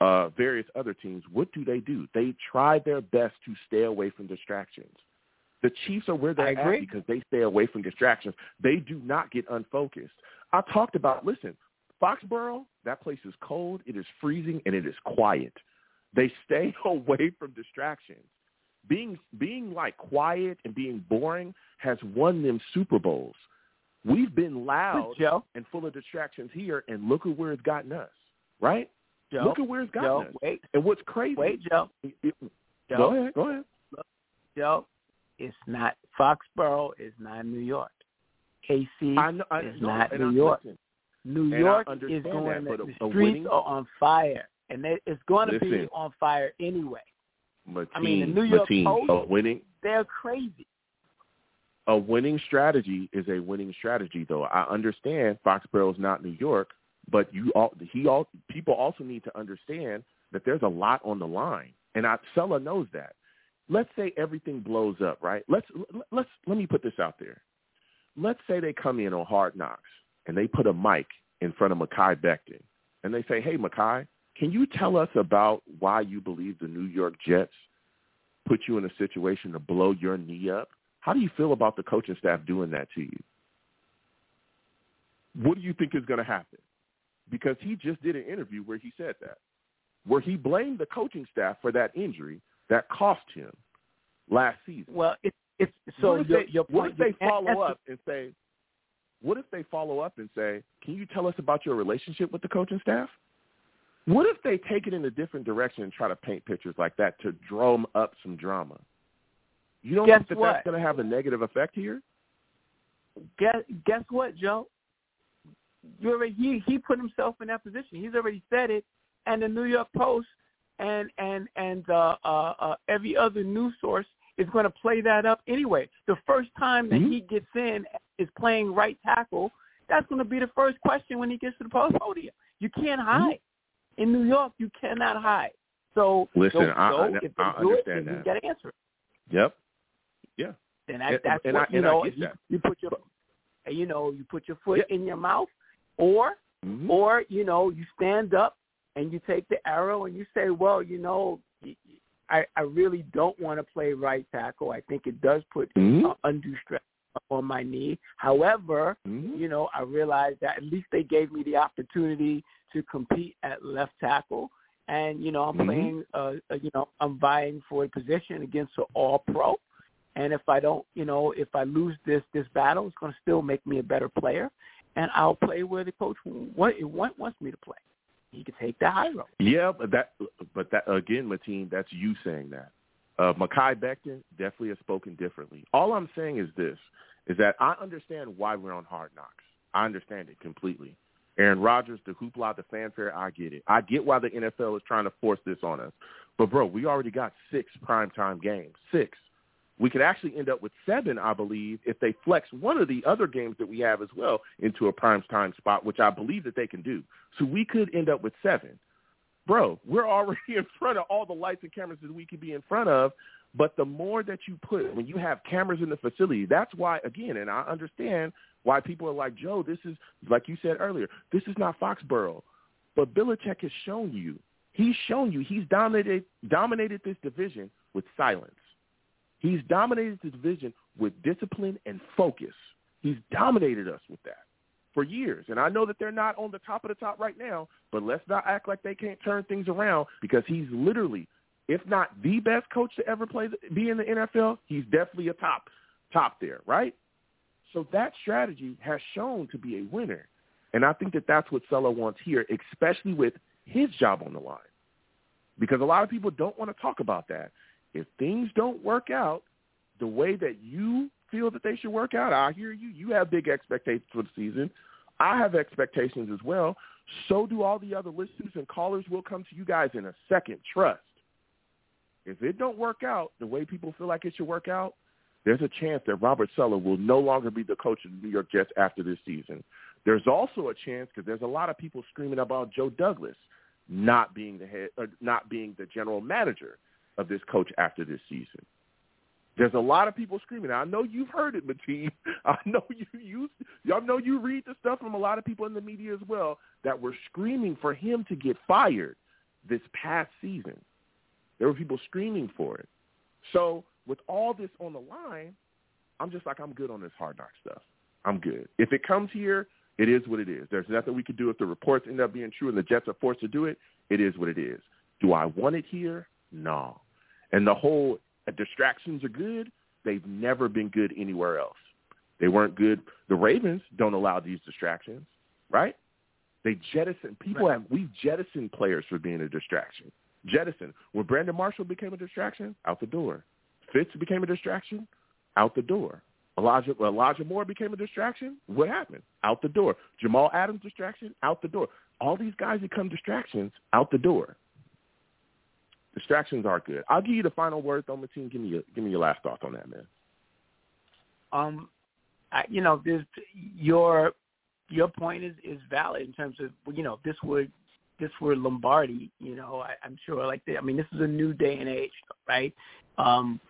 uh, various other teams, what do they do? They try their best to stay away from distractions. The Chiefs are where they're at because they stay away from distractions. They do not get unfocused. I talked about, listen, Foxborough, that place is cold, it is freezing, and it is quiet. They stay away from distractions. Being being like quiet and being boring has won them Super Bowls. We've been loud Joe, and full of distractions here, and look at where it's gotten us. Right? Joe, look at where it's gotten Joe, us. wait, And what's crazy? wait, Joe, it- it- Joe, go ahead. Go ahead. Joe. It's not Foxborough. Is not New York. KC I know. I is know, not New I- York. New I York is going. that, the a- a streets are on fire, and they, it's going to be on fire anyway. Mateen, I mean, the New York Mateen, Post- a winning They're crazy. a winning strategy is a winning strategy, though. I understand Foxborough is not New York, but you all he all people also need to understand that there's a lot on the line, and I, Saleh knows that. Let's say everything blows up, right? Let's let's let me put this out there. Let's say they come in on Hard Knocks and they put a mic in front of Mekhi Becton, and they say, "Hey, Mekhi, can you tell us about why you believe the New York Jets put you in a situation to blow your knee up?" How do you feel about the coaching staff doing that to you? What do you think is going to happen? Because he just did an interview where he said that, where he blamed the coaching staff for that injury that cost him last season. Well, it's it's so what if your, they, your what point. if they follow up and say, what if they follow up and say, can you tell us about your relationship with the coaching staff? What if they take it in a different direction and try to paint pictures like that to drum up some drama? You don't Guess think that what? that's going to have a negative effect here? Guess guess what, Joe? You already he he put himself in that position. He's already said it, and the New York Post and and and uh, uh, uh, every other news source is going to play that up anyway. The first time that Mhm. he gets in is playing right tackle. That's going to be the first question when he gets to the post podium. You can't hide in New York. You cannot hide. So Listen, so, I- so I- if they I do it, understand you that. got to answer it. Yep. Yeah. Then that, And- that's and what you and know. You, you put your, you know, you put your foot in your mouth, or Mhm. or you know, you stand up and you take the arrow and you say, well, you know, I I really don't want to play right tackle. I think it does put Mhm. uh, undue stress on my knee. However, Mhm. you know, I realized that at least they gave me the opportunity to compete at left tackle. And, you know, I'm Mhm. playing, uh, uh, you know, I'm vying for a position against an all pro. And if I don't, you know, if I lose this, this battle, it's going to still make me a better player. And I'll play where the coach what, want, wants me to play. He can take the high road. Yeah, but that, but that again, Mateen, that's you saying that. Uh, Mekhi Becton definitely has spoken differently. All I'm saying is this: is that I understand why we're on Hard Knocks. I understand it completely. Aaron Rodgers, the hoopla, the fanfare, I get it. I get why the NFL is trying to force this on us. But bro, we already got six primetime games. Six. We could actually end up with seven, I believe, if they flex one of the other games that we have as well into a primetime spot, which I believe that they can do. So we could end up with seven. Bro, we're already in front of all the lights and cameras that we could be in front of. But the more that you put, when you have cameras in the facility, that's why, again, and I understand why people are like, Joe, this is, like you said earlier, this is not Foxborough. But Belichick has shown you He's shown you he's dominated dominated this division with silence. He's dominated the division with discipline and focus. He's dominated us with that for years. And I know that they're not on the top of the top right now, but let's not act like they can't turn things around because he's literally, if not the best coach to ever play be in the NFL, he's definitely a top top there, right? So that strategy has shown to be a winner. And I think that that's what Saleh wants here, especially with his job on the line. Because a lot of people don't want to talk about that. If things don't work out the way that you feel that they should work out, I hear you. You have big expectations for the season. I have expectations as well. So do all the other listeners and callers. will come to you guys in a second. Trust. If it don't work out the way people feel like it should work out, there's a chance that Robert Saleh will no longer be the coach of the New York Jets after this season. There's also a chance because there's a lot of people screaming about Joe Douglas not being the head, or not being the general manager of this coach after this season. There's a lot of people screaming. I know you've heard it, Mateen. I know you you y'all know you read the stuff from a lot of people in the media as well that were screaming for him to get fired this past season. There were people screaming for it. So with all this on the line, I'm just like I'm good on this hard knock stuff. I'm good. If it comes here, it is what it is. There's nothing we can do if the reports end up being true and the Jets are forced to do it. It is what it is. Do I want it here? No. And the whole uh, distractions are good. They've never been good anywhere else. They weren't good. The Ravens don't allow these distractions, right? They jettison people right. have we jettisoned players for being a distraction. Jettison. When Brandon Marshall became a distraction, out the door. Fitz became a distraction, out the door. Elijah Elijah Moore became a distraction. What happened? Out the door. Jamal Adams distraction, out the door. All these guys become distractions, out the door. Distractions are good. I'll give you the final word, though, Mateen. Give me your, give me your last thoughts on that, man. Um, I, you know, this your your point is is valid in terms of you know this would this were Lombardi. You know, I, I'm sure like I mean this is a new day and age, right? Um,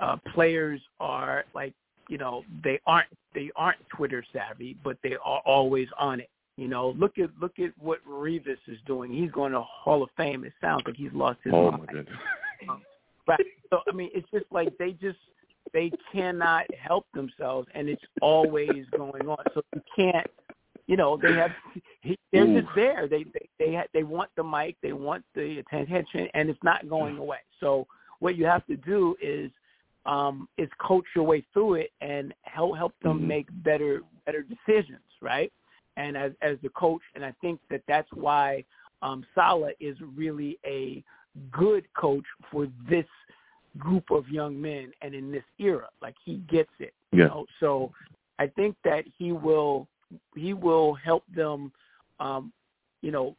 uh, players are like you know they aren't they aren't Twitter savvy, but they are always on it. You know, look at look at what Revis is doing. He's going to Hall of Fame. It sounds like he's lost his oh, mind. My goodness. Um, right. So I mean, it's just like they just they cannot help themselves, and it's always going on. So you can't, you know, they have they're Ooh. just there. They they they they want the mic, they want the attention, and it's not going away. So what you have to do is um, is coach your way through it and help help them mm-hmm. make better better decisions, right? And as as the coach, and I think that that's why um, Saleh is really a good coach for this group of young men and in this era. Like he gets it, you yeah. know. So I think that he will he will help them, um, you know,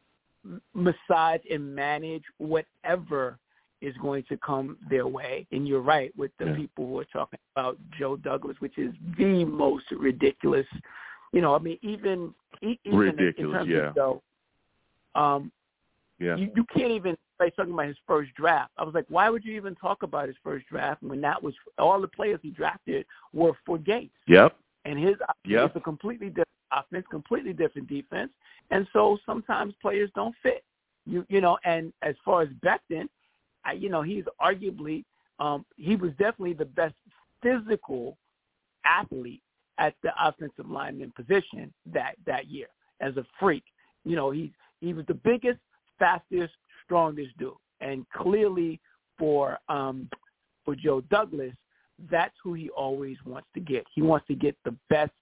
massage and manage whatever is going to come their way. And you're right with the yeah. people who are talking about Joe Douglas, which is the most ridiculous. You know, I mean, even even ridiculous, in terms yeah. of Joe, um, yeah, you, you can't even say talking about his first draft. I was like, why would you even talk about his first draft when that was all the players he drafted were for Gase? Yep. And his yep. is a completely different offense, completely different defense, and so sometimes players don't fit. You you know, and as far as Becton, I, you know, he's arguably um, he was definitely the best physical athlete at the offensive lineman position that that year as a freak. You know, he he was the biggest, fastest, strongest dude, and clearly for um, for Joe Douglas, that's who he always wants to get. He wants to get the best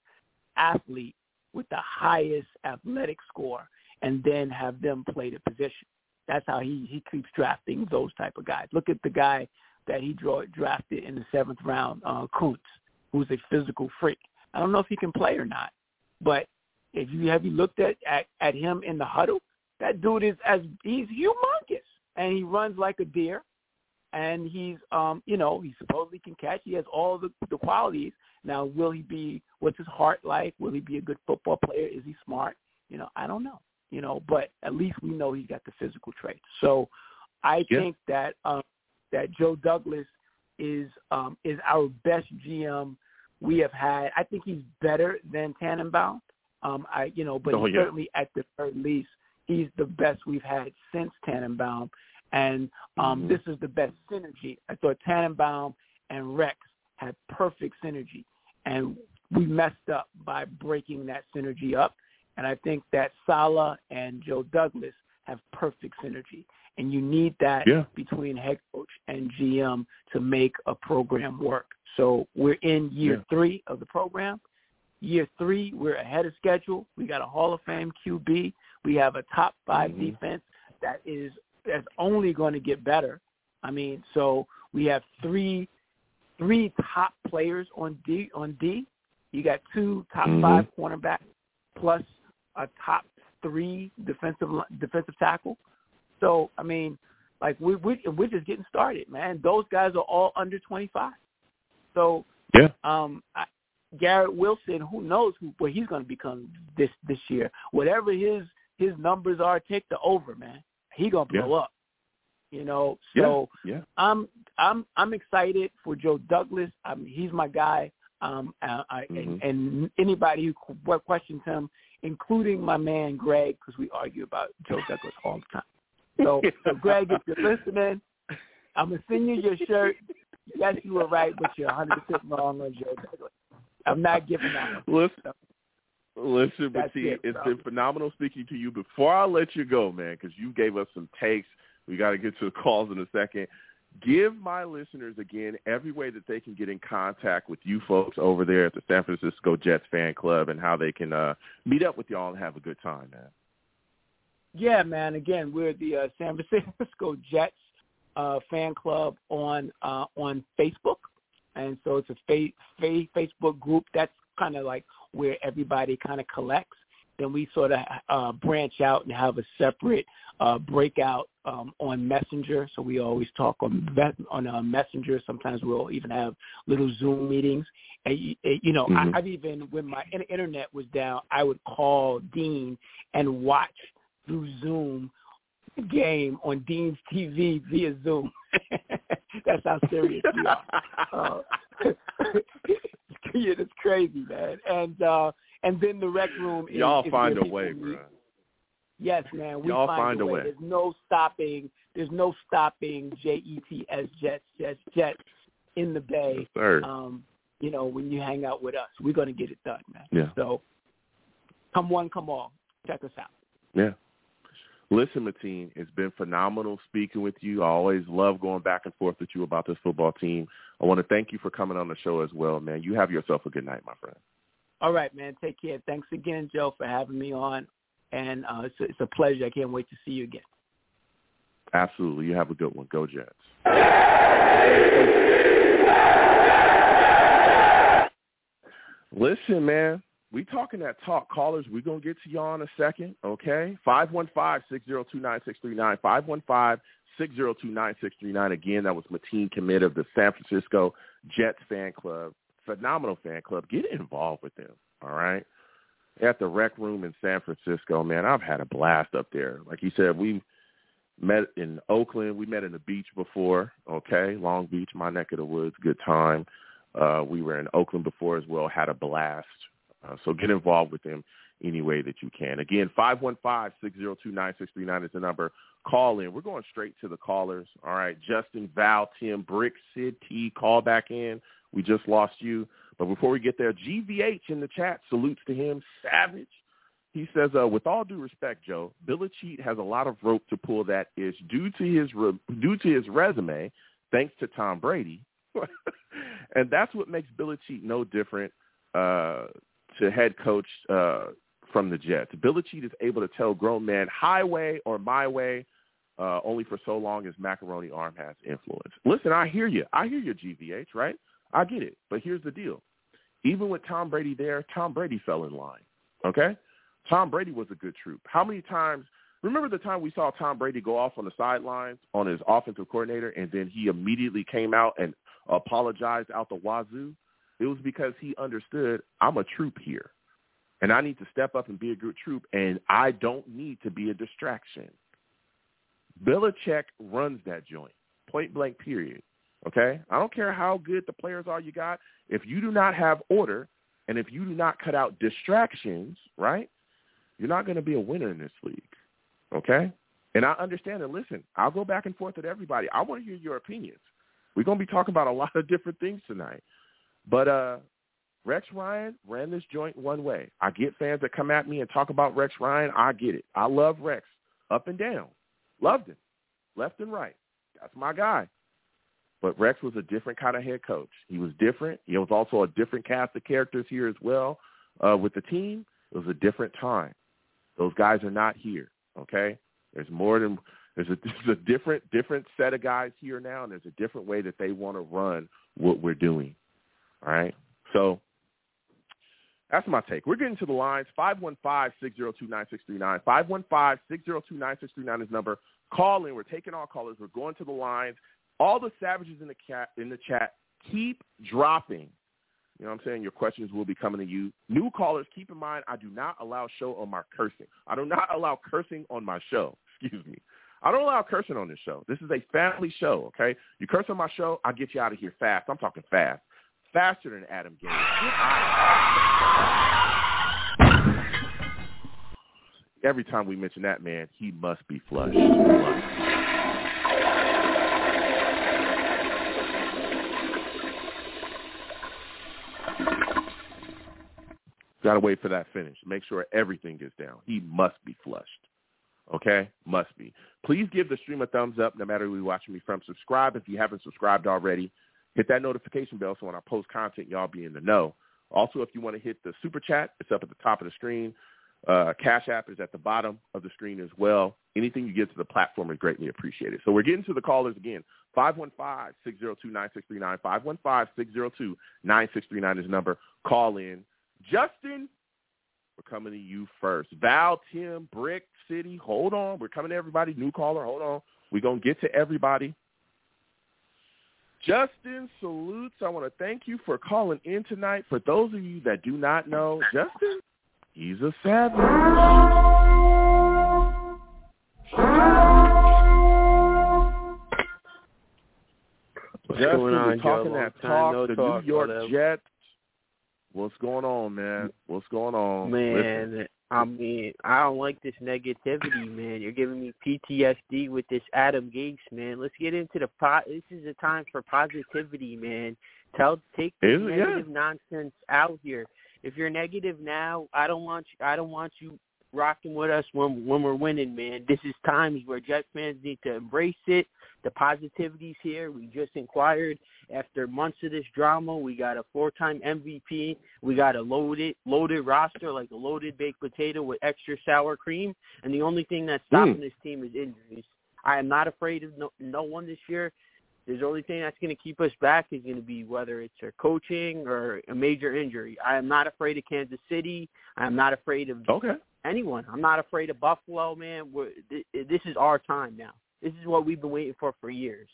athlete with the highest athletic score, and then have them play the position. That's how he he keeps drafting those type of guys. Look at the guy that he draw, drafted in the seventh round, uh, Kuntz, who's a physical freak. I don't know if he can play or not, but if you have you looked at, at at him in the huddle, that dude is as he's humongous and he runs like a deer, and he's um you know he supposedly can catch. He has all the the qualities. Now, will he be? What's his heart like? Will he be a good football player? Is he smart? You know, I don't know you know, but at least we know he's got the physical traits. So I yeah. think that um, that Joe Douglas is um, is our best GM we have had. I think he's better than Tannenbaum. Um, I you know, but oh, yeah. certainly at the very least he's the best we've had since Tannenbaum, and um, Mhm. this is the best synergy. I thought Tannenbaum and Rex had perfect synergy, and we messed up by breaking that synergy up. And I think that Saleh and Joe Douglas have perfect synergy, and you need that Yeah. between head coach and GM to make a program work. So we're in year Yeah. three of the program. Year three, we're ahead of schedule. We got a Hall of Fame QB. We have a top 5 Mhm. defense that is that's only going to get better. I mean, so we have three three top players on D on D. You got two top Mhm. five cornerbacks plus a top three defensive defensive tackle. So I mean, like we we we're just getting started, man. Those guys are all under twenty five. So Yeah. um, I, Garrett Wilson, who knows who, what he's going to become this this year. Whatever his his numbers are, take the over, man. He gonna blow up. You know, so yeah. I'm I'm I'm excited for Joe Douglas. I mean, he's my guy. Um, I, I, Mhm. and, and anybody who questions him, including my man Greg, because we argue about Joe Douglas all the time. So, so Greg, if you're listening, I'm gonna send you your shirt. Yes, you were right, but you're 100 percent wrong on Joe Douglas. I'm not giving that one. Listen, listen, That's it, it's bro. been phenomenal speaking to you. Before I let you go, man, because you gave us some takes. We got to get to the calls in a second. Give my listeners again every way that they can get in contact with you folks over there at the San Francisco Jets fan club and how they can uh, meet up with y'all and have a good time, man. Yeah, man. Again, we're the uh, San Francisco Jets uh, fan club on uh, on Facebook, and so it's a fa- fa- Facebook group. That's kind of like where everybody kind of collects. Then we sort of uh, branch out and have a separate uh, breakout um, on Messenger. So we always talk on on uh, Messenger. Sometimes we'll even have little Zoom meetings. And you, know, Mhm. I, I've even when my internet was down, I would call Dean and watch through Zoom game on Dean's TV via Zoom. That's how serious we are. Uh, yeah, it's crazy, man. And uh and then the rec room is y'all find where a way, bro. Yes, man. We Y'all find, find a a way. way. There's no stopping. There's no stopping J E T S Jets Jets Jets in the Bay. Yes, sir. Um, you know, when you hang out with us, we're gonna get it done, man. Yeah. So come one, come all. Check us out. Yeah. Listen, Mateen, it's been phenomenal speaking with you. I always love going back and forth with you about this football team. I want to thank you for coming on the show as well, man. You have yourself a good night, my friend. All right, man. Take care. Thanks again, Joe, for having me on. And uh, it's, a, it's a pleasure. I can't wait to see you again. Absolutely. You have a good one. Go Jets. Listen, man, we talking that talk. Callers, we're going to get to y'all in a second, okay? 515-602-9639, 515-602-9639. Again, that was Mateen Commit of the San Francisco Jets fan club. Phenomenal fan club. Get involved with them, all right? At the rec room in San Francisco, man, I've had a blast up there. Like you said, we met in Oakland. We met in the beach before, okay? Long Beach, my neck of the woods. Good time. Uh, we were in Oakland before as well, had a blast. Uh, so get involved with them any way that you can. Again, 515-602-9639 is the number. Call in. We're going straight to the callers. All right, Justin, Val, Tim, Brick, Sid, T, call back in. We just lost you. But before we get there, GVH in the chat, salutes to him. Savage. He says, uh, with all due respect, Joe, Belichick has a lot of rope to pull that is due to his re- due to his resume, thanks to Tom Brady, and that's what makes Belichick no different uh, to head coach uh, from the Jets. Bill Belichick is able to tell grown men highway or my way uh, only for so long as macaroni arm has influence. Listen, I hear you. I hear your GVH, right? I get it. But here's the deal. Even with Tom Brady there, Tom Brady fell in line. Okay? Tom Brady was a good troop. How many times remember the time we saw Tom Brady go off on the sidelines on his offensive coordinator and then he immediately came out and apologized out the wazoo? It was because he understood I'm a troop here. And I need to step up and be a good troop and I don't need to be a distraction. Belichick runs that joint. Point blank period. Okay? I don't care how good the players are you got. If you do not have order and if you do not cut out distractions, right? You're not going to be a winner in this league. Okay? And I understand and listen, I'll go back and forth with everybody. I want to hear your opinions. We're going to be talking about a lot of different things tonight. But uh, Rex Ryan ran this joint one way. I get fans that come at me and talk about Rex Ryan. I get it. I love Rex up and down. Loved him left and right. That's my guy. But Rex was a different kind of head coach. He was different. He was also a different cast of characters here as well uh, with the team. It was a different time. Those guys are not here. Okay, there's more than there's a, there's a different different set of guys here now, and there's a different way that they want to run what we're doing. All right, so that's my take. We're getting to the lines. 515-602-9639. 515-602-9639 is number. Call in. We're taking all callers. We're going to the lines. All the savages in the chat in the chat keep dropping. You know what I'm saying? Your questions will be coming to you. New callers, keep in mind I do not allow show on my cursing. I do not allow cursing on my show. Excuse me. I don't allow cursing on this show. This is a family show, okay? You curse on my show, I'll get you out of here fast. I'm talking fast. Faster than Adam Gase. Every time we mention that man, he must be flushed. Got to wait for that finish. Make sure everything gets down. He must be flushed. Okay? Must be. Please give the stream a thumbs up no matter who you're watching me from. Subscribe if you haven't subscribed already. Hit that notification bell so when I post content, y'all be in the know. Also, if you want to hit the super chat, it's up at the top of the screen. Uh, Cash App is at the bottom of the screen as well. Anything you get to the platform is greatly appreciated. So we're getting to the callers again. 515-602-9639. 515-602-9639 is the number. Call in. Justin, we're coming to you first. Val, Tim, Brick City, hold on. We're coming to everybody. New caller, hold on. We're going to get to everybody. Justin salutes. I want to thank you for calling in tonight. For those of you that do not know, Justin, he's a savage. What's Justin, going on, talking that talk. no the talk, New York whatever. Jets. What's going on, man? What's going on? Man, Listen. I mean, I don't like this negativity, man. You're giving me PTSD with this Adam Gase, man. Let's get into the pot. This is a time for positivity, man. Tell, take this Is it? Yeah. negative nonsense out here. If you're negative now, I don't want you. I don't want you rocking with us when when we're winning, man. This is times where Jet fans need to embrace it. The positivity's here. We just inquired after months of this drama. We got a four-time MVP. We got a loaded loaded roster, like a loaded baked potato with extra sour cream. And the only thing that's stopping Mm. this team is injuries. I am not afraid of no, no one this year. The only thing that's going to keep us back is going to be whether it's our coaching or a major injury. I am not afraid of Kansas City. I am not afraid of Okay. anyone. I'm not afraid of Buffalo, man. We're, th- this is our time now. This is what we've been waiting for for years.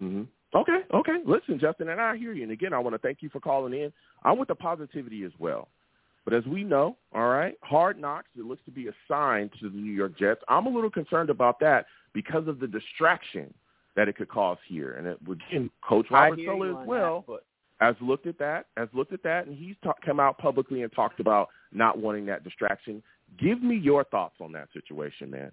hmm Okay, okay. Listen, Justin, and I hear you. And again, I want to thank you for calling in. I'm with the positivity as well. But as we know, all right, hard knocks, it looks to be assigned to the New York Jets. I'm a little concerned about that because of the distraction that it could cause here. And it, again, Coach I Robert hear Saleh as well that, but has looked at that, has looked at that, and he's ta- come out publicly and talked about not wanting that distraction. Give me your thoughts on that situation, man.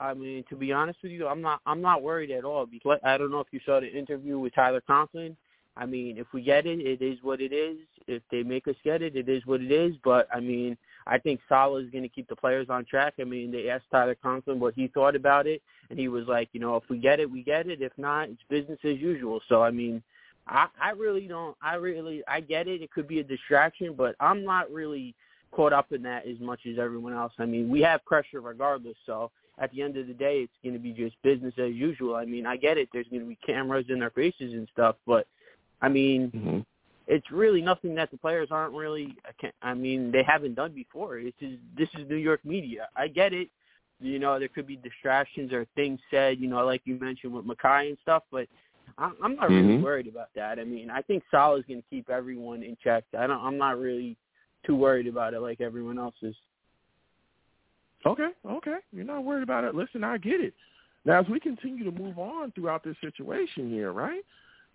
I mean, to be honest with you, I'm not I'm not worried at all because I don't know if you saw the interview with Tyler Conklin. I mean, if we get it, it is what it is. If they make us get it, it is what it is. But I mean, I think Saleh is going to keep the players on track. I mean, they asked Tyler Conklin what he thought about it, and he was like, you know, if we get it, we get it. If not, it's business as usual. So I mean, I I really don't. I really I get it. It could be a distraction, but I'm not really caught up in that as much as everyone else. I mean, we have pressure regardless. So at the end of the day, it's going to be just business as usual. I mean, I get it. There's going to be cameras in their faces and stuff, but I mean, Mm-hmm. It's really nothing that the players aren't really. I can't- I mean, they haven't done before. It's just, this is New York media. I get it. You know, there could be distractions or things said. You know, like you mentioned with Mekhi and stuff, but I'm, I'm not really Mhm. worried about that. I mean, I think Saleh's going to keep everyone in check. I don't. I'm not really too worried about it like everyone else is. Okay, okay. You're not worried about it. Listen, I get it. Now, as we continue to move on throughout this situation here, right?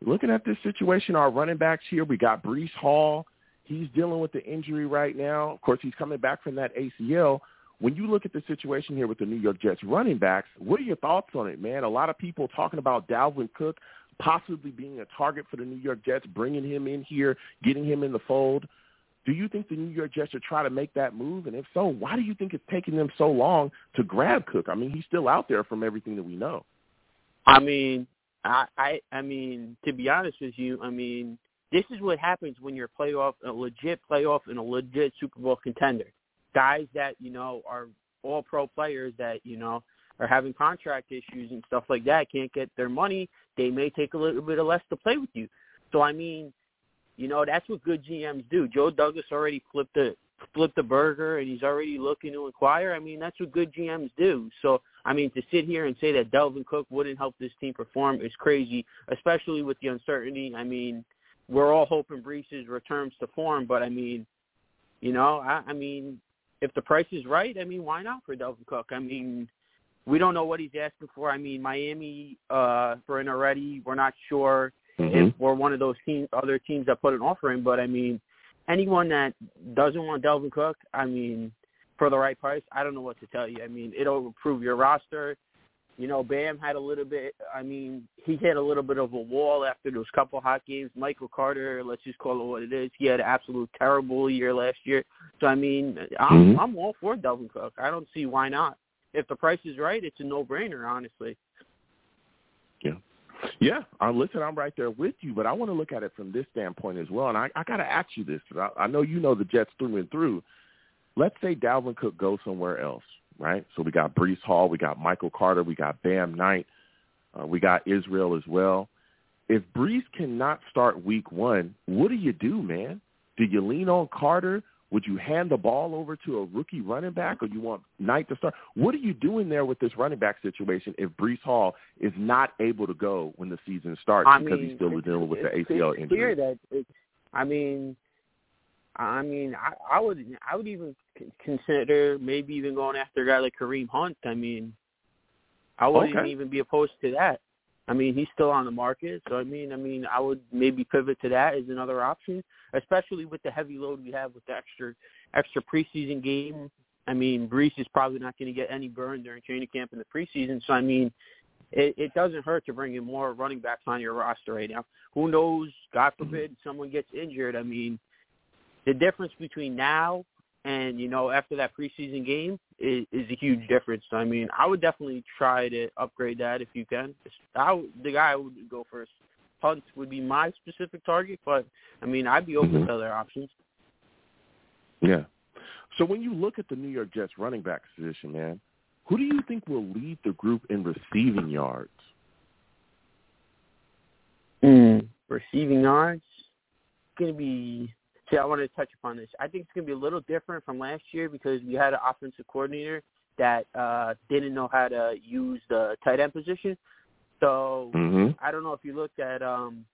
Looking at this situation, our running backs here, we got Breece Hall. He's dealing with the injury right now. Of course, he's coming back from that ACL. when you look at the situation here with the New York Jets running backs, what are your thoughts on it, man? A lot of people talking about Dalvin Cook possibly being a target for the New York Jets, bringing him in here, getting him in the fold. Do you think the New York Jets should try to make that move? And if so, why do you think it's taking them so long to grab Cook? I mean, he's still out there from everything that we know. I mean, I, I, I mean, to be honest with you, I mean, this is what happens when you're a playoff, a legit playoff, and a legit Super Bowl contender. Guys that you know are all pro players that you know are having contract issues and stuff like that can't get their money. They may take a little bit of less to play with you. So I mean, you know that's what good GMs do. Joe Douglas already flipped the flipped the burger and he's already looking to acquire. I mean that's what good GMs do. So I mean to sit here and say that Dalvin Cook wouldn't help this team perform is crazy, especially with the uncertainty. I mean we're all hoping Breece returns to form, but I mean, you know, I, I mean, if the price is right, I mean, why not for Dalvin Cook? I mean, we don't know what he's asking for. I mean, Miami uh for an already, we're not sure mm-hmm. if we're one of those teams, other teams that put an offer in. But I mean, anyone that doesn't want Dalvin Cook, I mean, for the right price, I don't know what to tell you. I mean, it'll improve your roster. You know, Bam had a little bit. I mean, he hit a little bit of a wall after those couple hot games. Michael Carter, let's just call it what it is. He had an absolute terrible year last year. So I mean, I'm Mhm. I'm all for Dalvin Cook. I don't see why not. If the price is right, it's a no-brainer, honestly. Yeah, Yeah. uh, listen, I'm right there with you, but I want to look at it from this standpoint as well. And I, I got to ask you this. 'cause I, I know you know the Jets through and through. Let's say Dalvin Cook goes somewhere else, right? So we got Breece Hall, we got Michael Carter, we got Bam Knight, uh, we got Israel as well. If Breece cannot start week one, what do you do, man? Do you lean on Carter? Would you hand the ball over to a rookie running back, or you want Knight to start? What are you doing there with this running back situation if Breece Hall is not able to go when the season starts I because mean, he's still dealing with the ACL injury? That I mean, I mean, I, I would, I would even consider maybe even going after a guy like Kareem Hunt. I mean, I wouldn't Okay. even be opposed to that. I mean, he's still on the market, so I mean, I mean, I would maybe pivot to that as another option, especially with the heavy load we have with the extra, extra preseason game. I mean, Breece is probably not going to get any burn during training camp in the preseason, so I mean, it, it doesn't hurt to bring in more running backs on your roster right now. Who knows? God forbid someone gets injured. I mean, the difference between now and you know after that preseason game is, is a huge difference. I mean, I would definitely try to upgrade that if you can. I the guy I would go first. Hunt would be my specific target, but I mean, I'd be open Mhm. to other options. Yeah. So when you look at the New York Jets running back position, man, who do you think will lead the group in receiving yards? Mm. Receiving yards, it's to be. See, I want to touch upon this. I think it's going to be a little different from last year because we had an offensive coordinator that uh didn't know how to use the tight end position. So Mm-hmm. I don't know if you looked at um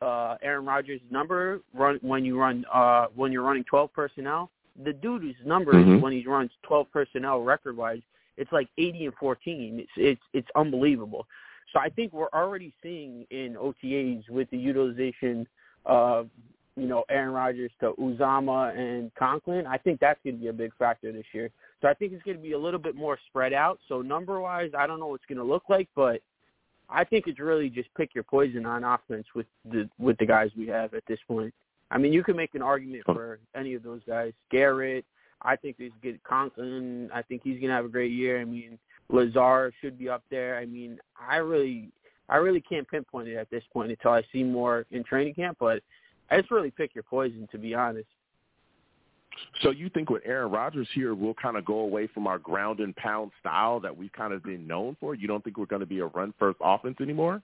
uh Aaron Rodgers' number run when you run uh when you're running 12 personnel. The dude's numbers Mhm. when he runs 12 personnel record wise, it's like 80 and 14. It's it's it's unbelievable. So I think we're already seeing in OTAs with the utilization of you know Aaron Rodgers to Uzomah and Conklin. I think that's going to be a big factor this year. So I think it's going to be a little bit more spread out. So number wise, I don't know what it's going to look like, but I think it's really just pick your poison on offense with the with the guys we have at this point. I mean, you can make an argument for any of those guys. Garrett, I think he's good. Conklin, I think he's going to have a great year. I mean, Lazar should be up there. I mean, I really, I really can't pinpoint it at this point until I see more in training camp. But I just really pick your poison, to be honest. So you think with Aaron Rodgers here, we'll kind of go away from our ground and pound style that we've kind of been known for? You don't think we're going to be a run first offense anymore?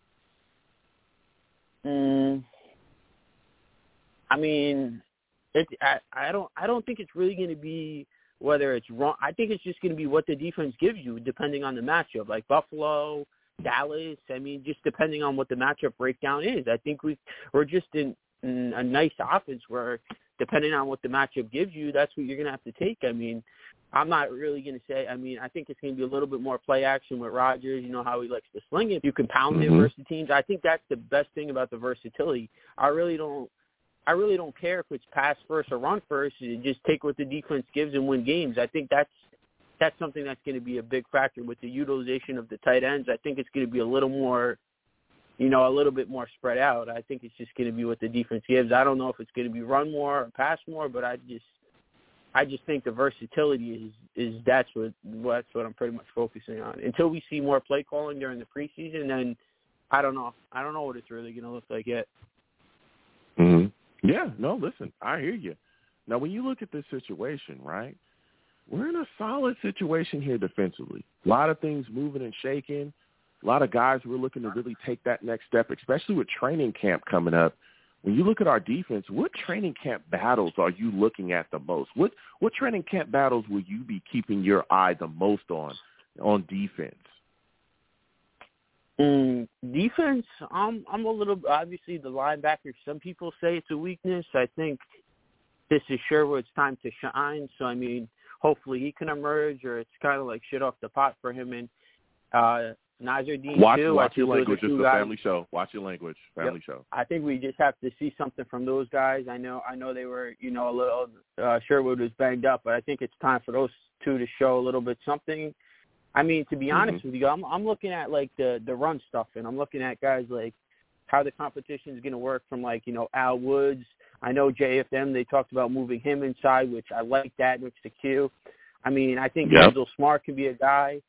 Mm, I mean, it. I, I don't. I don't think it's really going to be whether it's wrong. I think it's just going to be what the defense gives you, depending on the matchup. Like Buffalo, Dallas. I mean, just depending on what the matchup breakdown is. I think we we're just in, in a nice offense where, depending on what the matchup gives you, that's what you're going to have to take. I mean. I'm not really going to say. I mean, I think it's going to be a little bit more play action with Rodgers. You know how he likes to sling it. You can pound it Mhm. versus teams. I think that's the best thing about the versatility. I really don't I really don't care if it's pass first or run first. You just take what the defense gives and win games. I think that's that's something that's going to be a big factor with the utilization of the tight ends. I think it's going to be a little more, you know, a little bit more spread out. I think it's just going to be what the defense gives. I don't know if it's going to be run more or pass more, but I just I just think the versatility is is that's what that's what I'm pretty much focusing on. Until we see more play calling during the preseason, then I don't know. I don't know what it's really going to look like yet. Mm-hmm. Yeah, no, listen, I hear you. Now, when you look at this situation, right, we're in a solid situation here defensively. A lot of things moving and shaking. A lot of guys we're looking to really take that next step, especially with training camp coming up. When you look at our defense, what training camp battles are you looking at the most? What what training camp battles will you be keeping your eye the most on on defense? Mm, defense, I'm I'm a little obviously the linebacker. Some people say it's a weakness. I think this is Sherwood's time to shine. So I mean, hopefully he can emerge, or it's kind of like shit off the pot for him and uh Nasirildeen watch, too. Watch your language. It's a family show. Watch your language. Family yep. show. I think we just have to see something from those guys. I know I know they were, you know, a little uh Sherwood was banged up, but I think it's time for those two to show a little bit something I mean, to be mm-hmm. honest with you, I'm I'm looking at like the the run stuff, and I'm looking at guys like how the competition is going to work from like you know Al Woods. I know JFM. They talked about moving him inside, which I like that next to Q. I mean, I think yep. Smart can be a guy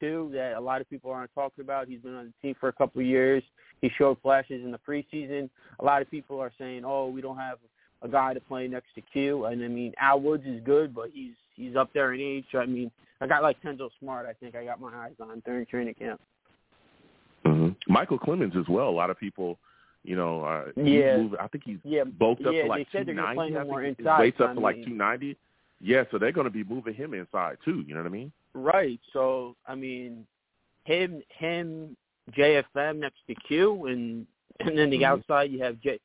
too that a lot of people aren't talking about. He's been on the team for a couple of years. He showed flashes in the preseason. A lot of people are saying, "Oh, we don't have a guy to play next to Q." And I mean, Al Woods is good, but he's he's up there in age. So I mean, I got like Denzel Smart. I think I got my eyes on during training camp. Mm-hmm. Michael Clemons as well. A lot of people, you know, uh, yeah. Moved, I think he's yeah. bulked up yeah, to like two ninety. more His weight's up I to like two ninety. Yeah, so they're going to be moving him inside too. You know what I mean? Right. So I mean, him, him, JFM next to Q, and and then the mm-hmm. outside you have J,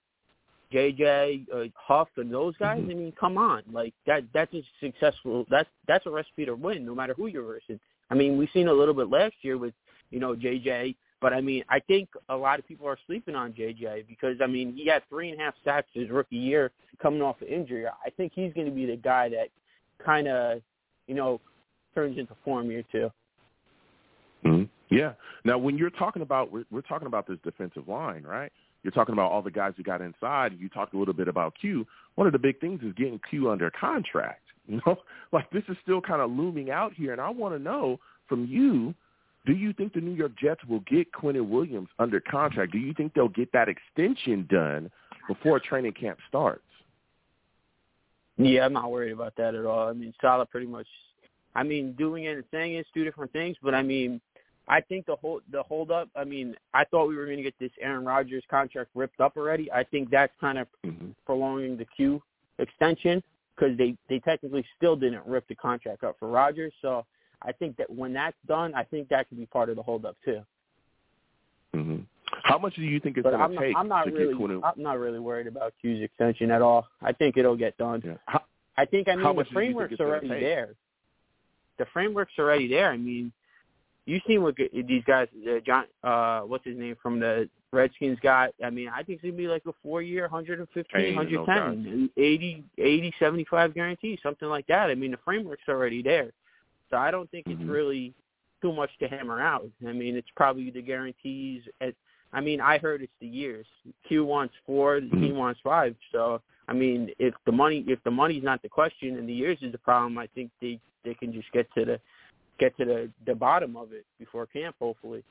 JJ, uh, Huff, and those guys. Mm-hmm. I mean, come on, like that. That's a successful. That's that's a recipe to win, no matter who you're versus. I mean, we've seen a little bit last year with you know JJ, but I mean, I think a lot of people are sleeping on JJ because I mean, he had three and a half sacks his rookie year coming off of injury. I think he's going to be the guy that kind of, you know, turns into form year two. Mm-hmm. Yeah. Now, when you're talking about, we're, we're talking about this defensive line, right? You're talking about all the guys who got inside. You talked a little bit about Q. One of the big things is getting Q under contract. You know, like this is still kind of looming out here, and I want to know from you: Do you think the New York Jets will get Quinnen Williams under contract? Do you think they'll get that extension done before training camp starts? Yeah, I'm not worried about that at all. I mean, Saleh pretty much. I mean, doing it and saying it's two different things, but I mean, I think the whole the hold up. I mean, I thought we were going to get this Aaron Rodgers contract ripped up already. I think that's kind of mm-hmm. prolonging the Q extension because they they technically still didn't rip the contract up for Rodgers. So I think that when that's done, I think that could be part of the hold up too. Mm-hmm. How much do you think it's going to take I'm not to really, get Quinnen? I'm not really worried about Q's extension at all. I think it'll get done. Yeah. How, I think I how mean much the framework's already there. The framework's already there. I mean, you seen what these guys, uh, John, uh, what's his name from the Redskins got? I mean, I think it's gonna be like a four-year, 115, Payne and those 110, 80, 80, 75 guarantee, something like that. I mean, the framework's already there, so I don't think it's really too much to hammer out. I mean, it's probably the guarantees. At, I mean, I heard it's the years. Q wants four, the Mhm. team wants five. So, I mean, if the money if the money's not the question and the years is the problem, I think they they can just get to the get to the the bottom of it before camp, hopefully.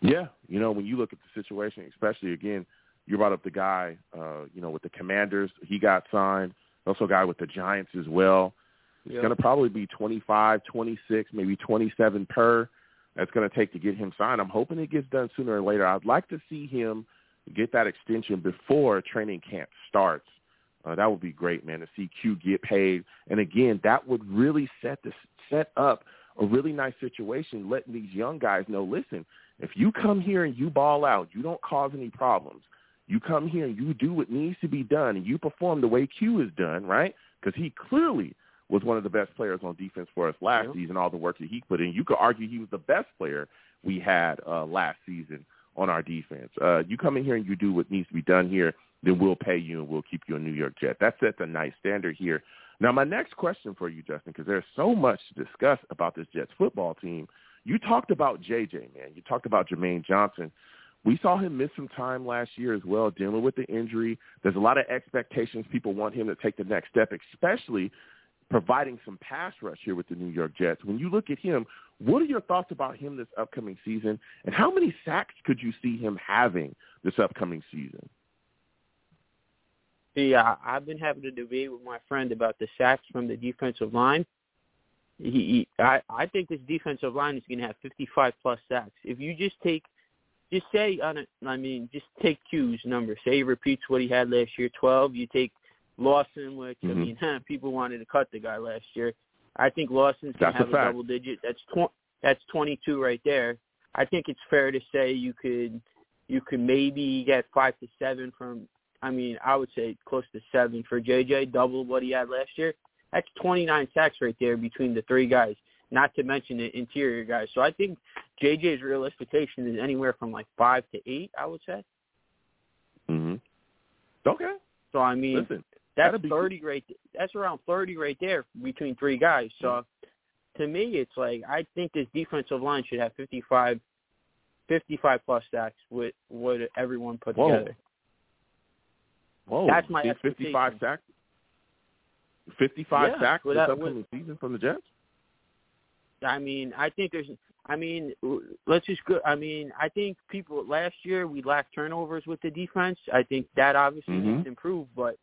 Yeah, you know, when you look at the situation, especially again, you brought up the guy, uh, you know, with the Commanders. He got signed. Also, a guy with the Giants as well. It's Yeah. going to probably be twenty five, twenty six, maybe 27 per. That's going to take to get him signed. I'm hoping it gets done sooner or later. I'd like to see him get that extension before training camp starts. Uh, that would be great, man, to see Q get paid. And again, that would really set this set up a really nice situation, letting these young guys know, listen, if you come here and you ball out, you don't cause any problems. You come here and you do what needs to be done, and you perform the way Q is done, right? Because he clearly was one of the best players on defense for us last Yeah. season. All the work that he put in, you could argue he was the best player we had uh, last season on our defense. Uh, you come in here and you do what needs to be done here, then we'll pay you and we'll keep you a New York Jet. That sets a nice standard here. Now, my next question for you, Justin, because there's so much to discuss about this Jets football team. You talked about JJ, man. You talked about Jermaine Johnson. We saw him miss some time last year as well, dealing with the injury. There's a lot of expectations. People want him to take the next step, especially providing some pass rush here with the New York Jets. When you look at him, what are your thoughts about him this upcoming season, and how many sacks could you see him having this upcoming season? See, I, I've been having a debate with my friend about the sacks from the defensive line. He, he I, I think this defensive line is going to have 55 plus sacks. If you just take, just say on I mean, just take Q's number. Say he repeats what he had last year, 12. You take Lawson, which mm-hmm. I mean, people wanted to cut the guy last year. I think Lawson's going to have a, a double digit. That's tw- that's 22 right there. I think it's fair to say you could you could maybe get five to seven from. I mean, I would say close to seven for JJ, double what he had last year. That's 29 sacks right there between the three guys, not to mention the interior guys. So I think JJ's real expectation is anywhere from like five to eight. I would say. Mhm. Okay. So I mean, Listen, that's thirty right. That's around thirty right there between three guys. So to me, it's like I think this defensive line should have 55, 55 plus sacks with what everyone put Whoa. together. Whoa! That's my fifty-five sacks. Fifty-five yeah, sacks this that, upcoming with, season from the Jets. I mean, I think there's. I mean, let's just go. I mean, I think people last year we lacked turnovers with the defense. I think that obviously mm-hmm. needs to improve, but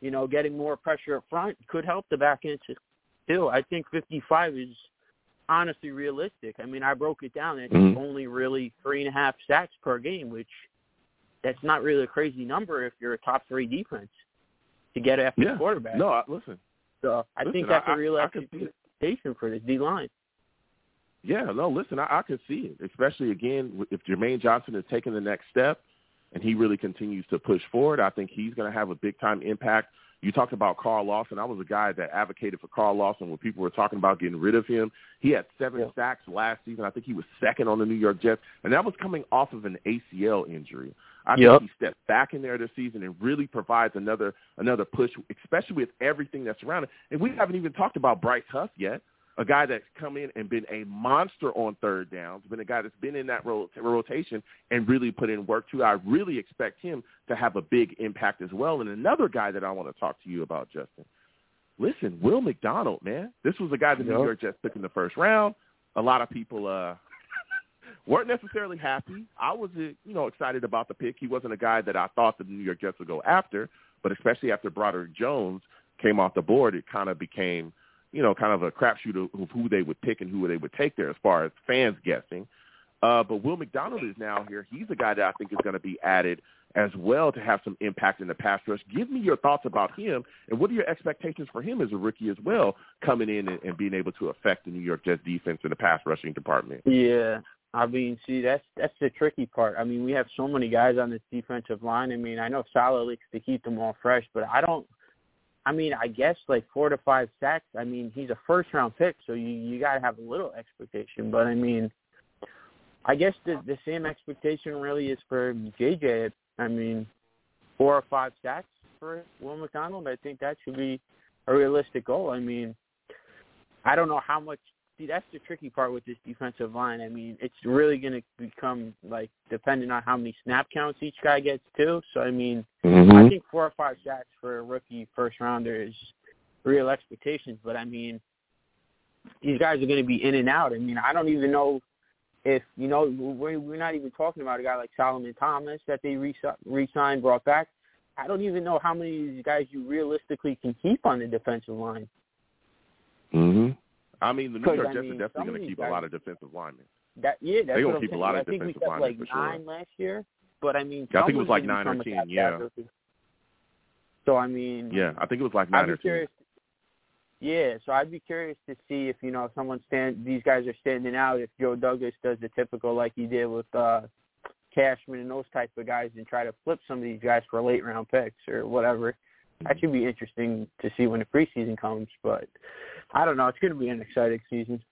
you know, getting more pressure up front could help the back end still. I think 55 is honestly realistic. I mean, I broke it down. It's mm-hmm. only really three and a half sacks per game, which that's not really a crazy number if you're a top three defense to get after yeah. the quarterback. No, I, listen. So I listen, think that's I, a real expectation for this D line. Yeah, no, listen, I, I can see it, especially again if Jermaine Johnson is taking the next step and he really continues to push forward. I think he's going to have a big time impact. You talked about Carl Lawson. I was a guy that advocated for Carl Lawson when people were talking about getting rid of him. He had seven yeah. sacks last season. I think he was second on the New York Jets, and that was coming off of an ACL injury. I yep. think he stepped back in there this season and really provides another another push, especially with everything that's around it. And we haven't even talked about Bryce Huff yet a guy that's come in and been a monster on third downs, been a guy that's been in that rotation and really put in work too. I really expect him to have a big impact as well. And another guy that I want to talk to you about, Justin. Listen, Will McDonald, man. This was a guy the New York Jets took in the first round. A lot of people uh weren't necessarily happy. I was, uh, you know, excited about the pick. He wasn't a guy that I thought the New York Jets would go after, but especially after Broderick Jones came off the board, it kind of became – you know, kind of a crapshoot of, who they would pick and who they would take there as far as fans guessing. Uh, but Will McDonald is now here. He's a guy that I think is going to be added as well to have some impact in the pass rush. Give me your thoughts about him, and what are your expectations for him as a rookie as well, coming in and, and being able to affect the New York Jets defense in the pass rushing department? Yeah, I mean, see, that's that's the tricky part. I mean, we have so many guys on this defensive line. I mean, I know Saleh likes to keep them all fresh, but I don't I mean, I guess like four to five sacks. I mean, he's a first round pick, so you you got to have a little expectation. But I mean, I guess the the same expectation really is for JJ. I mean, four or five sacks for Will McDonald. I think that should be a realistic goal. I mean, I don't know how much see that's the tricky part with this defensive line. I mean, it's really going to become like dependent on how many snap counts each guy gets too. So I mean, mm-hmm. I think four or five sacks for a rookie first rounder is real expectations. But I mean, these guys are going to be in and out. I mean, I don't even know if you know we're, we're not even talking about a guy like Solomon Thomas that they re- re-signed, brought back. I don't even know how many of these guys you realistically can keep on the defensive line. I mean, the New York I Jets mean, are definitely going to keep guys, a lot of defensive linemen. That yeah, that's they're going to keep saying. a lot I of think defensive linemen like for sure. nine last year, but I mean, I think it was like nine or ten. Yeah. So I mean, yeah, I think it was like nine or ten. Yeah, so I'd be curious to see if you know if someone stand these guys are standing out. If Joe Douglas does the typical like he did with uh Cashman and those type of guys, and try to flip some of these guys for late round picks or whatever. That should be interesting to see when the preseason comes. But I don't know. It's going to be an exciting season.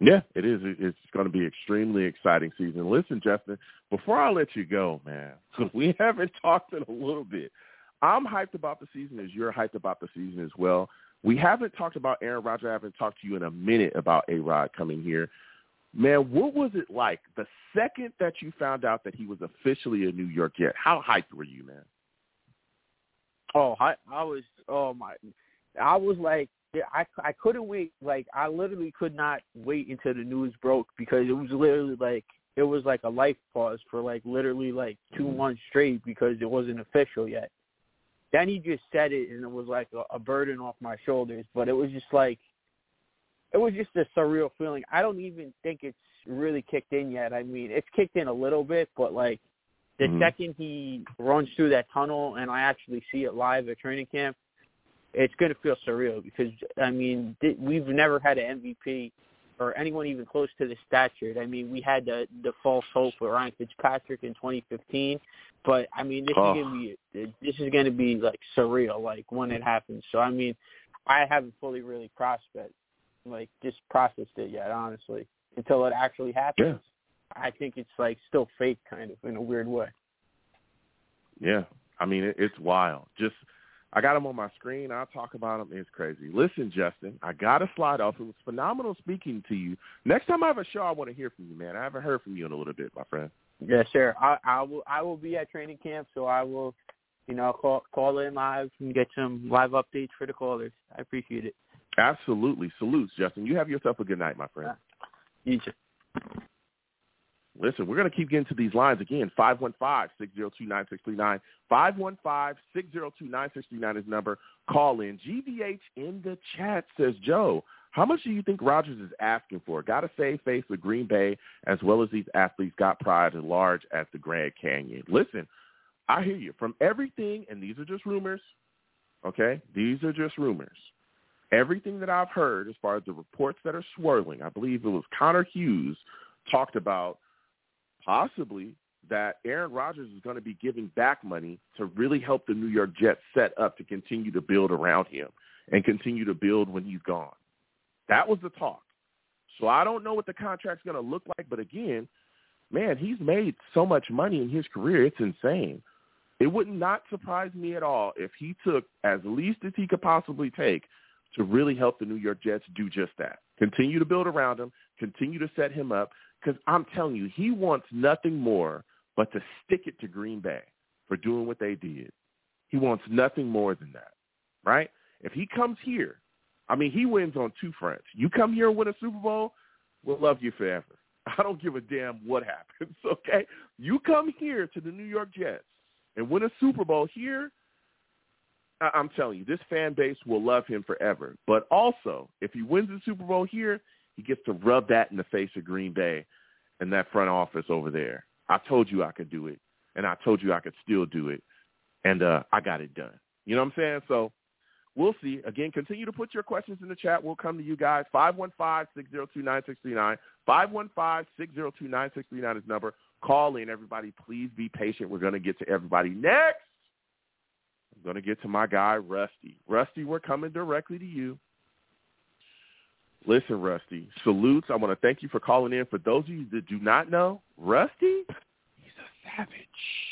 Yeah, it is. It's going to be extremely exciting season. Listen, Justin, before I let you go, man, we haven't talked in a little bit. I'm hyped about the season as you're hyped about the season as well. We haven't talked about Aaron Rodgers. I haven't talked to you in a minute about A Rod coming here. Man, what was it like the second that you found out that he was officially a New York Jet? How hyped were you, man? Oh, I, I was. Oh my, I was like, I I couldn't wait. Like I literally could not wait until the news broke because it was literally like it was like a life pause for like literally like 2 mm-hmm. months straight because it wasn't official yet. Then he just said it and it was like a, a burden off my shoulders. But it was just like it was just a surreal feeling. I don't even think it's really kicked in yet. I mean, it's kicked in a little bit, but like the mm-hmm. second he runs through that tunnel and I actually see it live at training camp, it's going to feel surreal because I mean th- we've never had an MVP or anyone even close to the stature. I mean, we had the the false hope for Ryan Fitzpatrick in 2015, but I mean this oh. is going to be this is going to be like surreal like when it happens. So I mean, I haven't fully really prospect like just processed it yet, honestly, until it actually happens. I think it's like still fake, kind of in a weird way. Yeah, I mean it, it's wild. Just I got him on my screen. I'll talk about him. It's crazy. Listen, Justin, I got to slide off. It was phenomenal speaking to you. Next time I have a show, I want to hear from you, man. I haven't heard from you in a little bit, my friend. Yeah, sure. I, I will. I will be at training camp, so I will, you know, call call in live and get some live updates for the callers. I appreciate it. Absolutely. Salutes, Justin. You have yourself a good night, my friend. You too. Listen, we're going to keep getting to these lines again. 515-602-9639. 515-602-9639 is number. Call in. GVH in the chat says, Joe, how much do you think Rodgers is asking for? Got to save face with Green Bay as well as these athletes got pride at large at the Grand Canyon. Listen, I hear you. From everything, and these are just rumors, okay? These are just rumors. Everything that I've heard as far as the reports that are swirling, I believe it was Connor Hughes talked about – possibly that Aaron Rodgers is going to be giving back money to really help the New York Jets set up to continue to build around him and continue to build when he's gone. That was the talk. So I don't know what the contract's going to look like, but again, man, he's made so much money in his career. It's insane. It would not surprise me at all if he took as least as he could possibly take to really help the New York Jets do just that. Continue to build around him, continue to set him up, because I'm telling you, he wants nothing more but to stick it to Green Bay for doing what they did. He wants nothing more than that, right? If he comes here, I mean, he wins on two fronts. You come here and win a Super Bowl, we'll love you forever. I don't give a damn what happens, okay? You come here to the New York Jets and win a Super Bowl here, I- I'm telling you, this fan base will love him forever. But also, if he wins the Super Bowl here, he gets to rub that in the face of Green Bay and that front office over there. I told you I could do it, and I told you I could still do it, and uh, I got it done. You know what I'm saying? So we'll see. Again, continue to put your questions in the chat. We'll come to you guys. 515-602-9639. 515-602-9639 is number. Call in, everybody. Please be patient. We're going to get to everybody next. I'm going to get to my guy, Rusty. Rusty, we're coming directly to you. Listen, Rusty, salutes. I want to thank you for calling in. For those of you that do not know, Rusty, he's a savage.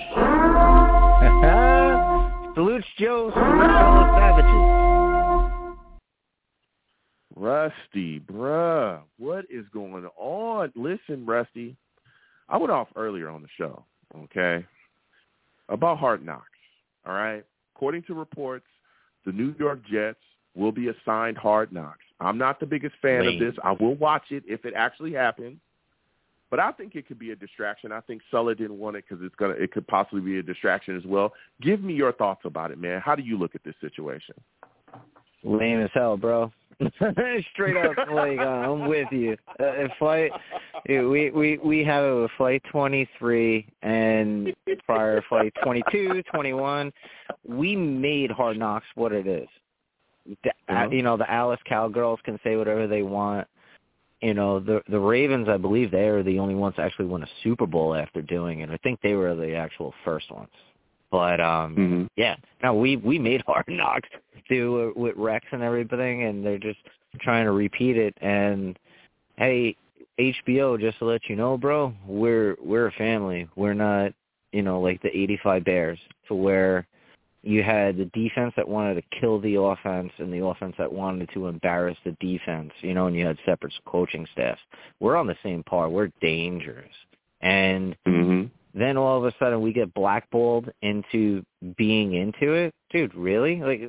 salutes, Joe. Salutes, fellow savages. Rusty, bruh, what is going on? Listen, Rusty, I went off earlier on the show, okay, about Hard Knocks, all right? According to reports, the New York Jets will be assigned Hard Knocks. I'm not the biggest fan Lame. of this. I will watch it if it actually happens. But I think it could be a distraction. I think Saleh didn't want it because it's gonna. It could possibly be a distraction as well. Give me your thoughts about it, man. How do you look at this situation? Lame as hell, bro. Straight up, like uh, I'm with you. Uh, flight, we we we have it with flight 23 and prior flight 22, 21. We made Hard Knocks what it is the, uh-huh. you know the Alice Cowgirls can say whatever they want. You know the the Ravens, I believe they are the only ones to actually win a Super Bowl after doing it. I think they were the actual first ones. But um mm-hmm. yeah, no, we we made Hard Knocks do with Rex and everything, and they're just trying to repeat it. And hey, HBO, just to let you know, bro, we're we're a family. We're not, you know, like the 85 Bears to where you had the defense that wanted to kill the offense and the offense that wanted to embarrass the defense, you know, and you had separate coaching staffs. We're on the same par. We're dangerous. And hmm then all of a sudden we get blackballed into being into it. Dude, really? Like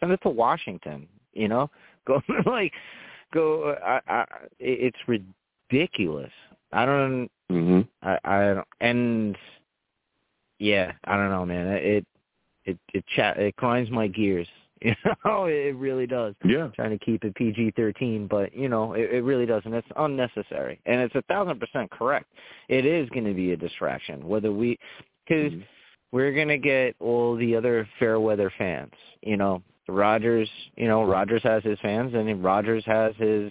send it to Washington, you know? Go like go I I it's ridiculous. I don't hmm I I don't and yeah, I don't know, man. It it it chat it grinds my gears. You know, it really does. Yeah. Trying to keep it PG thirteen, but you know, it, it really doesn't. It's unnecessary, and it's a thousand percent correct. It is going to be a distraction, whether we, because Mhm. we're going to get all the other fair weather fans. You know, Rodgers. You know, Rodgers has his fans, and Rodgers has his.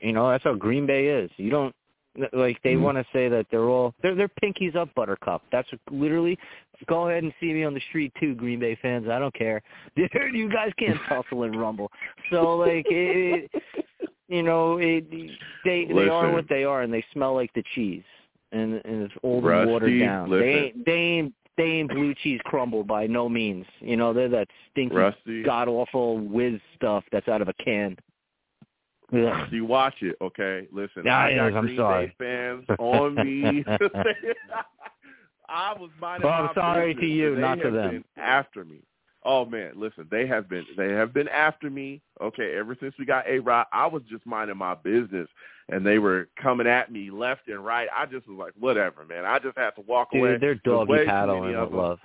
You know, that's how Green Bay is. You don't like they Mhm. want to say that they're all they're they're pinkies up buttercup. That's literally go ahead and see me on the street too green bay fans. I don't care. Dude you guys can't tussle and rumble. So like it, you know it they they are what they are and they smell like the cheese. And and it's old and watered down. Listen. they ain't they ain't they ain't blue cheese crumble by no means. You know they're that stinky god awful whiz stuff that's out of a can Ugh. You watch it, okay? Listen, Yeah, I got is. I'm sorry. Bay fans on me. I was minding Well, I'm my sorry business, to you, not to them. After me. Oh man, listen, they have been they have been after me. Okay, ever since we got A Rod, I was just minding my business, and they were coming at me left and right. I just was like, whatever, man. I just had to walk away. they're doggy paddling with of love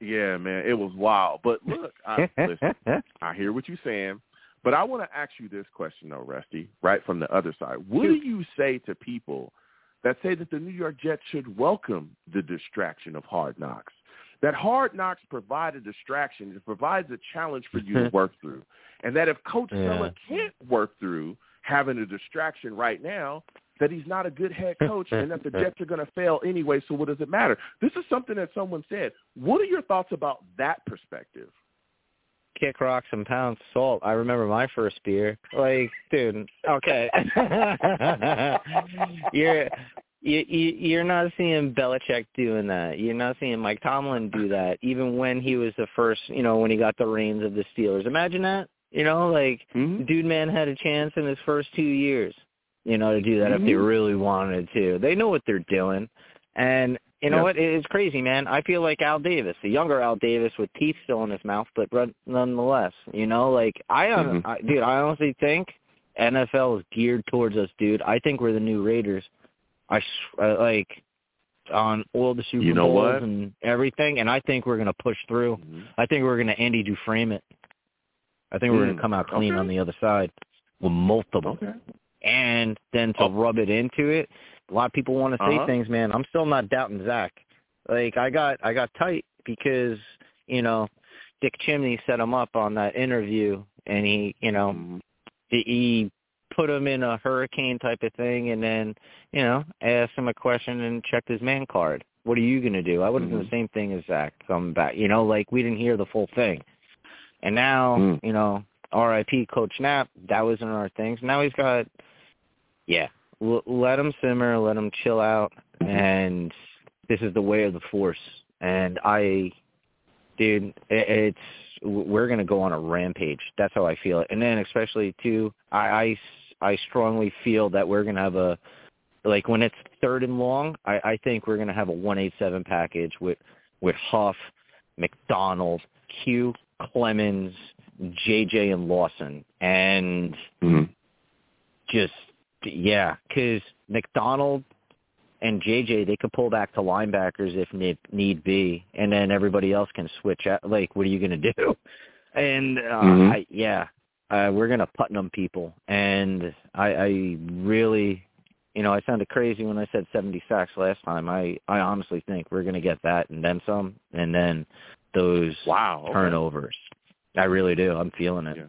Yeah, man, it was wild. But look, I, listen, I hear what you're saying, but I want to ask you this question though, Rusty, right from the other side. What do you say to people that say that the New York Jets should welcome the distraction of hard knocks? That hard knocks provide a distraction, it provides a challenge for you to work through. And that if Coach Yeah. Saleh can't work through having a distraction right now, that he's not a good head coach and that the Jets are going to fail anyway, so what does it matter? This is something that someone said. What are your thoughts about that perspective? Kick rocks and pound salt. I remember my first beer. Like, dude, okay. you're you, you you're not seeing Belichick doing that. You're not seeing Mike Tomlin do that, even when he was the first. You know, when he got the reins of the Steelers. Imagine that. You know, like Mhm. dude, man had a chance in his first two years. You know, to do that if they Mhm. really wanted to. They know what they're doing, and you know Yeah. what? It's crazy, man. I feel like Al Davis, the younger Al Davis with teeth still in his mouth, but run- nonetheless, you know, like I, Mhm. I dude, I honestly think NFL is geared towards us, dude. I think we're the new Raiders. I uh, like on all the Super You know Bowls what? and everything, and I think we're gonna push through. Mhm. I think we're gonna Andy Dufresne it. I think we're Mm, gonna come out clean okay. on the other side with multiple Okay. and then to Oh. rub it into it. A lot of people want to say Uh-huh. things, man. I'm still not doubting Zach. Like I got I got tight because you know Dick Chimney set him up on that interview, and he you know Mhm. he, he put him in a hurricane type of thing, and then you know asked him a question and checked his man card. What are you gonna do? I would have done Mhm. the same thing as Zach coming back. You know, like we didn't hear the full thing, and now Mm. you know R.I.P. Coach Knapp. That was in our things. Now he's got yeah. L- let them simmer, let them chill out, Mhm. and this is the way of the force. And I, dude, it, it's we're gonna go on a rampage. That's how I feel it. And then especially too, I I strongly feel that we're gonna have a like when it's third and long. I I think we're gonna have a one eight seven package with with Huff, McDonald, Q, Clemons, JJ, and Lawson, and Mhm. just yeah, because McDonald and JJ they could pull back to linebackers if need need be, and then everybody else can switch out. Like, what are you going to do? And uh, Mhm. I, yeah, uh, we're going to Putnam people, and I, I really, you know, I sounded crazy when I said 70 sacks last time. I I honestly think we're going to get that and then some, and then those Wow. okay. turnovers. I really do. I'm feeling it. Yeah.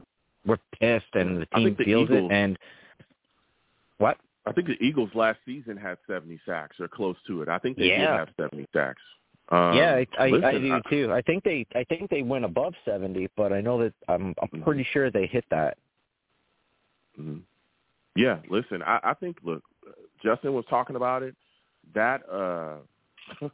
We're pissed, and the team think the feels Eagles- it. And? I think the Eagles last season had 70 sacks or close to it. I think they did have 70 sacks. Um, yeah, I, I, I listen, do too. I think they, I think they went above seventy, but I know that I'm, I'm Mhm. pretty sure they hit that. mhm. Yeah, listen, I, I think look, Justin was talking about it. That uh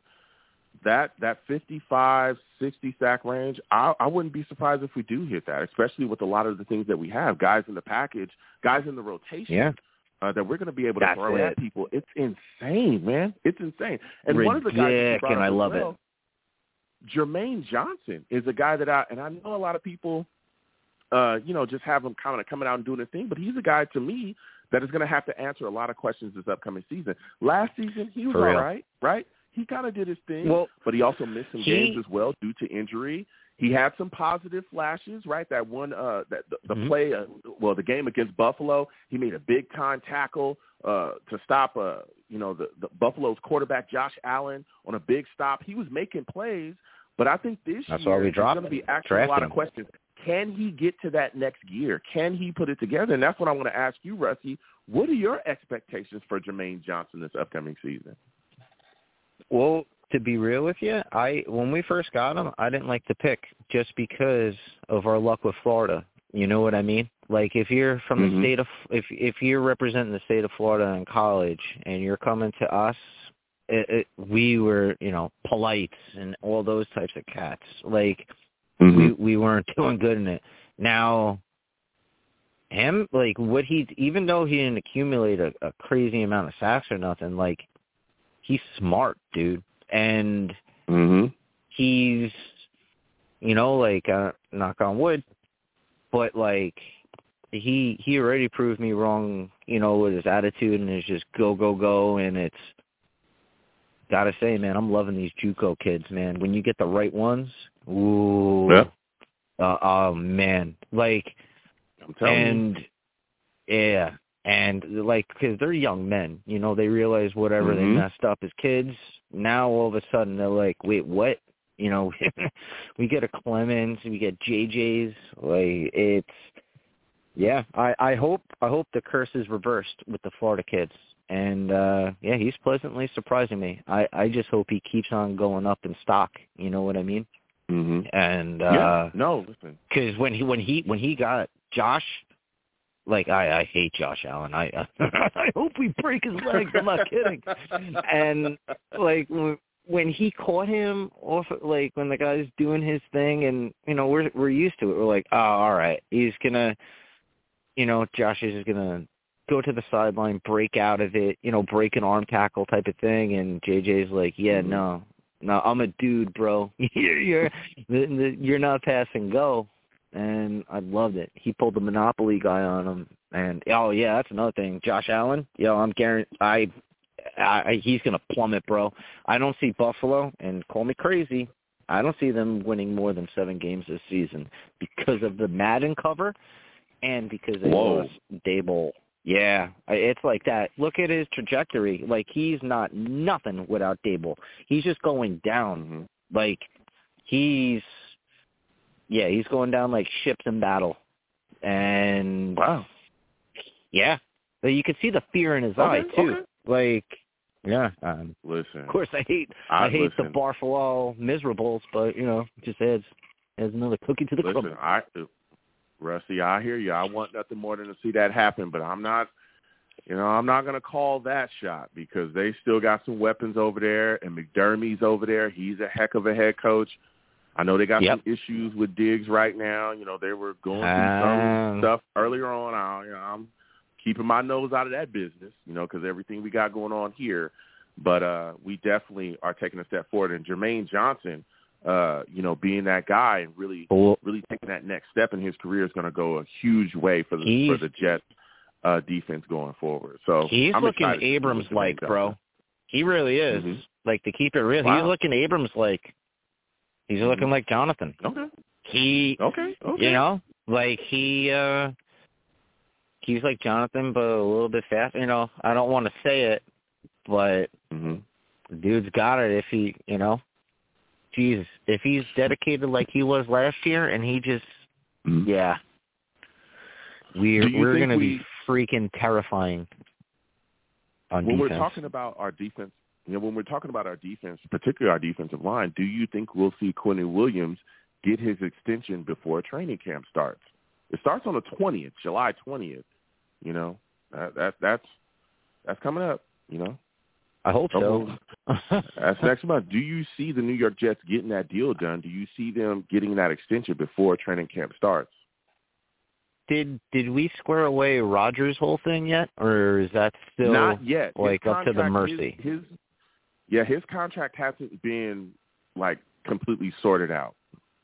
that that 55, 60 sack range, I, I wouldn't be surprised if we do hit that, especially with a lot of the things that we have, guys in the package, guys in the rotation. Yeah. Uh, that we're going to be able to That's throw it. at people. It's insane, man. It's insane. And one of the guys and I love well, Jermaine Johnson is a guy that I and I know a lot of people, uh, you know, just have him kind of coming out and doing a thing, but he's a guy to me that is going to have to answer a lot of questions this upcoming season. Last season he was For all real. right, right? He kind of did his thing, Well, but he also missed some he- games as well due to injury. He had some positive flashes, right? That one, uh, that the, the Mhm. play, uh, well, the game against Buffalo, he made a big time tackle uh, to stop, uh, you know, the, the Buffalo's quarterback Josh Allen on a big stop. He was making plays, but I think this That's year why we there's dropped going to be him, actually a lot of questions. Can he get to that next gear? Can he put it together? And that's what I want to ask you, Rusty. What are your expectations for Jermaine Johnson this upcoming season? Well, to be real with you, I when we first got him, I didn't like the pick just because of our luck with Florida. You know what I mean? Like if you're from Mhm. the state of if if you're representing the state of Florida in college and you're coming to us, it, it, we were you know polite and all those types of cats. Like we we weren't doing good in it. Now him like what he even though he didn't accumulate a, a crazy amount of sacks or nothing, like he's smart, dude. And Mm-hmm. he's you know, like uh, knock on wood, but like he he already proved me wrong, you know, with his attitude and his just go go go and it's gotta say, man, I'm loving these JUCO kids, man. When you get the right ones, ooh, Yeah. uh, oh man, like I'm telling you. and yeah, and like because they're young men, you know, they realize whatever they Mhm. messed up as kids. Now all of a sudden they're like, wait, what? You know, we get a Clemons, we get JJ's. Like it's, yeah. I I hope I hope the curse is reversed with the Florida kids. And uh yeah, he's pleasantly surprising me. I I just hope he keeps on going up in stock. You know what I mean? Mm-hmm. And yeah. uh No, listen. because when he when he when he got Josh, like I I hate Josh Allen. I I hope we break his legs. I'm not kidding. And like when- when he caught him off, like when the guy's doing his thing, and you know we're we're used to it. We're like, oh, all right, he's gonna, you know, Josh is just gonna go to the sideline, break out of it, you know, break an arm tackle type of thing, and JJ's like, yeah, Mhm. no, no, I'm a dude, bro. you're you're you're not passing go and I loved it. He pulled the monopoly guy on him, and oh yeah, that's another thing. Josh Allen, yo, I'm guaranteed. I, I, he's gonna plummet, bro. I don't see Buffalo, and call me crazy. I don't see them winning more than seven games this season because of the Madden cover, and because they Whoa. lost Daboll. Yeah, it's like that. Look at his trajectory. Like he's not nothing without Daboll. He's just going down. Mm-hmm. Like he's yeah, he's going down like ships in battle. And Wow. yeah. But you can see the fear in his Okay, eye too. okay. Like yeah. Um Listen. of course I hate I, I, hate listen, the Barfalo miserables, but you know, it just adds adds another cookie to the Listen, crumble. I Rusty, I hear you. I want nothing more than to see that happen, but I'm not you know, I'm not going to call that shot because they still got some weapons over there, and McDermott's over there. He's a heck of a head coach. I know they got Yep. some issues with Diggs right now. You know, they were going through some stuff earlier on. I, you know, I'm keeping my nose out of that business, you know, because everything we got going on here. But uh, we definitely are taking a step forward. And Jermaine Johnson, uh, you know, being that guy and really really taking that next step in his career is going to go a huge way for the for the Jets uh, defense going forward. So he's I'm looking excited to see what Abrams like, bro. He really is. Mhm. Like to keep it real. Wow. He's looking Abrams like he's Mhm. looking like Jonathan. Okay, He okay, okay. You know, like he uh he's like Jonathan, but a little bit fast. You know, I don't want to say it, but hmm the dude's got it. If he, you know, Jesus, if he's dedicated like he was last year, and he just, Mhm. yeah, we're we're gonna we- be freaking terrifying on When defense. we're talking about our defense, you know, when we're talking about our defense, particularly our defensive line, do you think we'll see Quinnen Williams get his extension before training camp starts? It starts on the twentieth, July twentieth. You know, That, that that's that's coming up. You know. I hope so. that's next month. Do you see the New York Jets getting that deal done? Do you see them getting that extension before training camp starts? Did did we square away Rodgers' whole thing yet, or is that still not yet? Like up to the mercy. His, his yeah, his contract hasn't been like completely sorted out.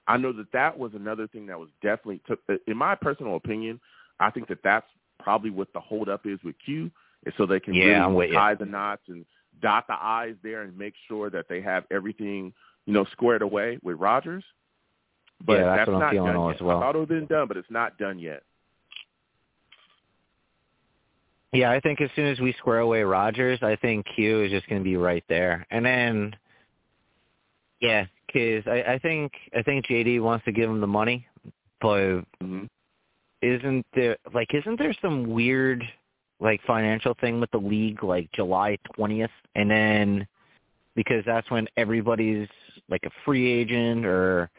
I know that that was another thing that was definitely took. In my personal opinion, I think that that's probably what the holdup is with Q, is so they can yeah, really tie the knots and dot the i's there and make sure that they have everything you know squared away with Rodgers. But yeah, that's, that's what not I'm feeling done yet. as well. I thought it been done, but it's not done yet. Yeah, I think as soon as we square away Rodgers, I think Q is just going to be right there. And then, yeah, because I, I think I think JD wants to give him the money, but mm-hmm. isn't there like isn't there some weird like financial thing with the league like July twentieth, and then because that's when everybody's like a free agent or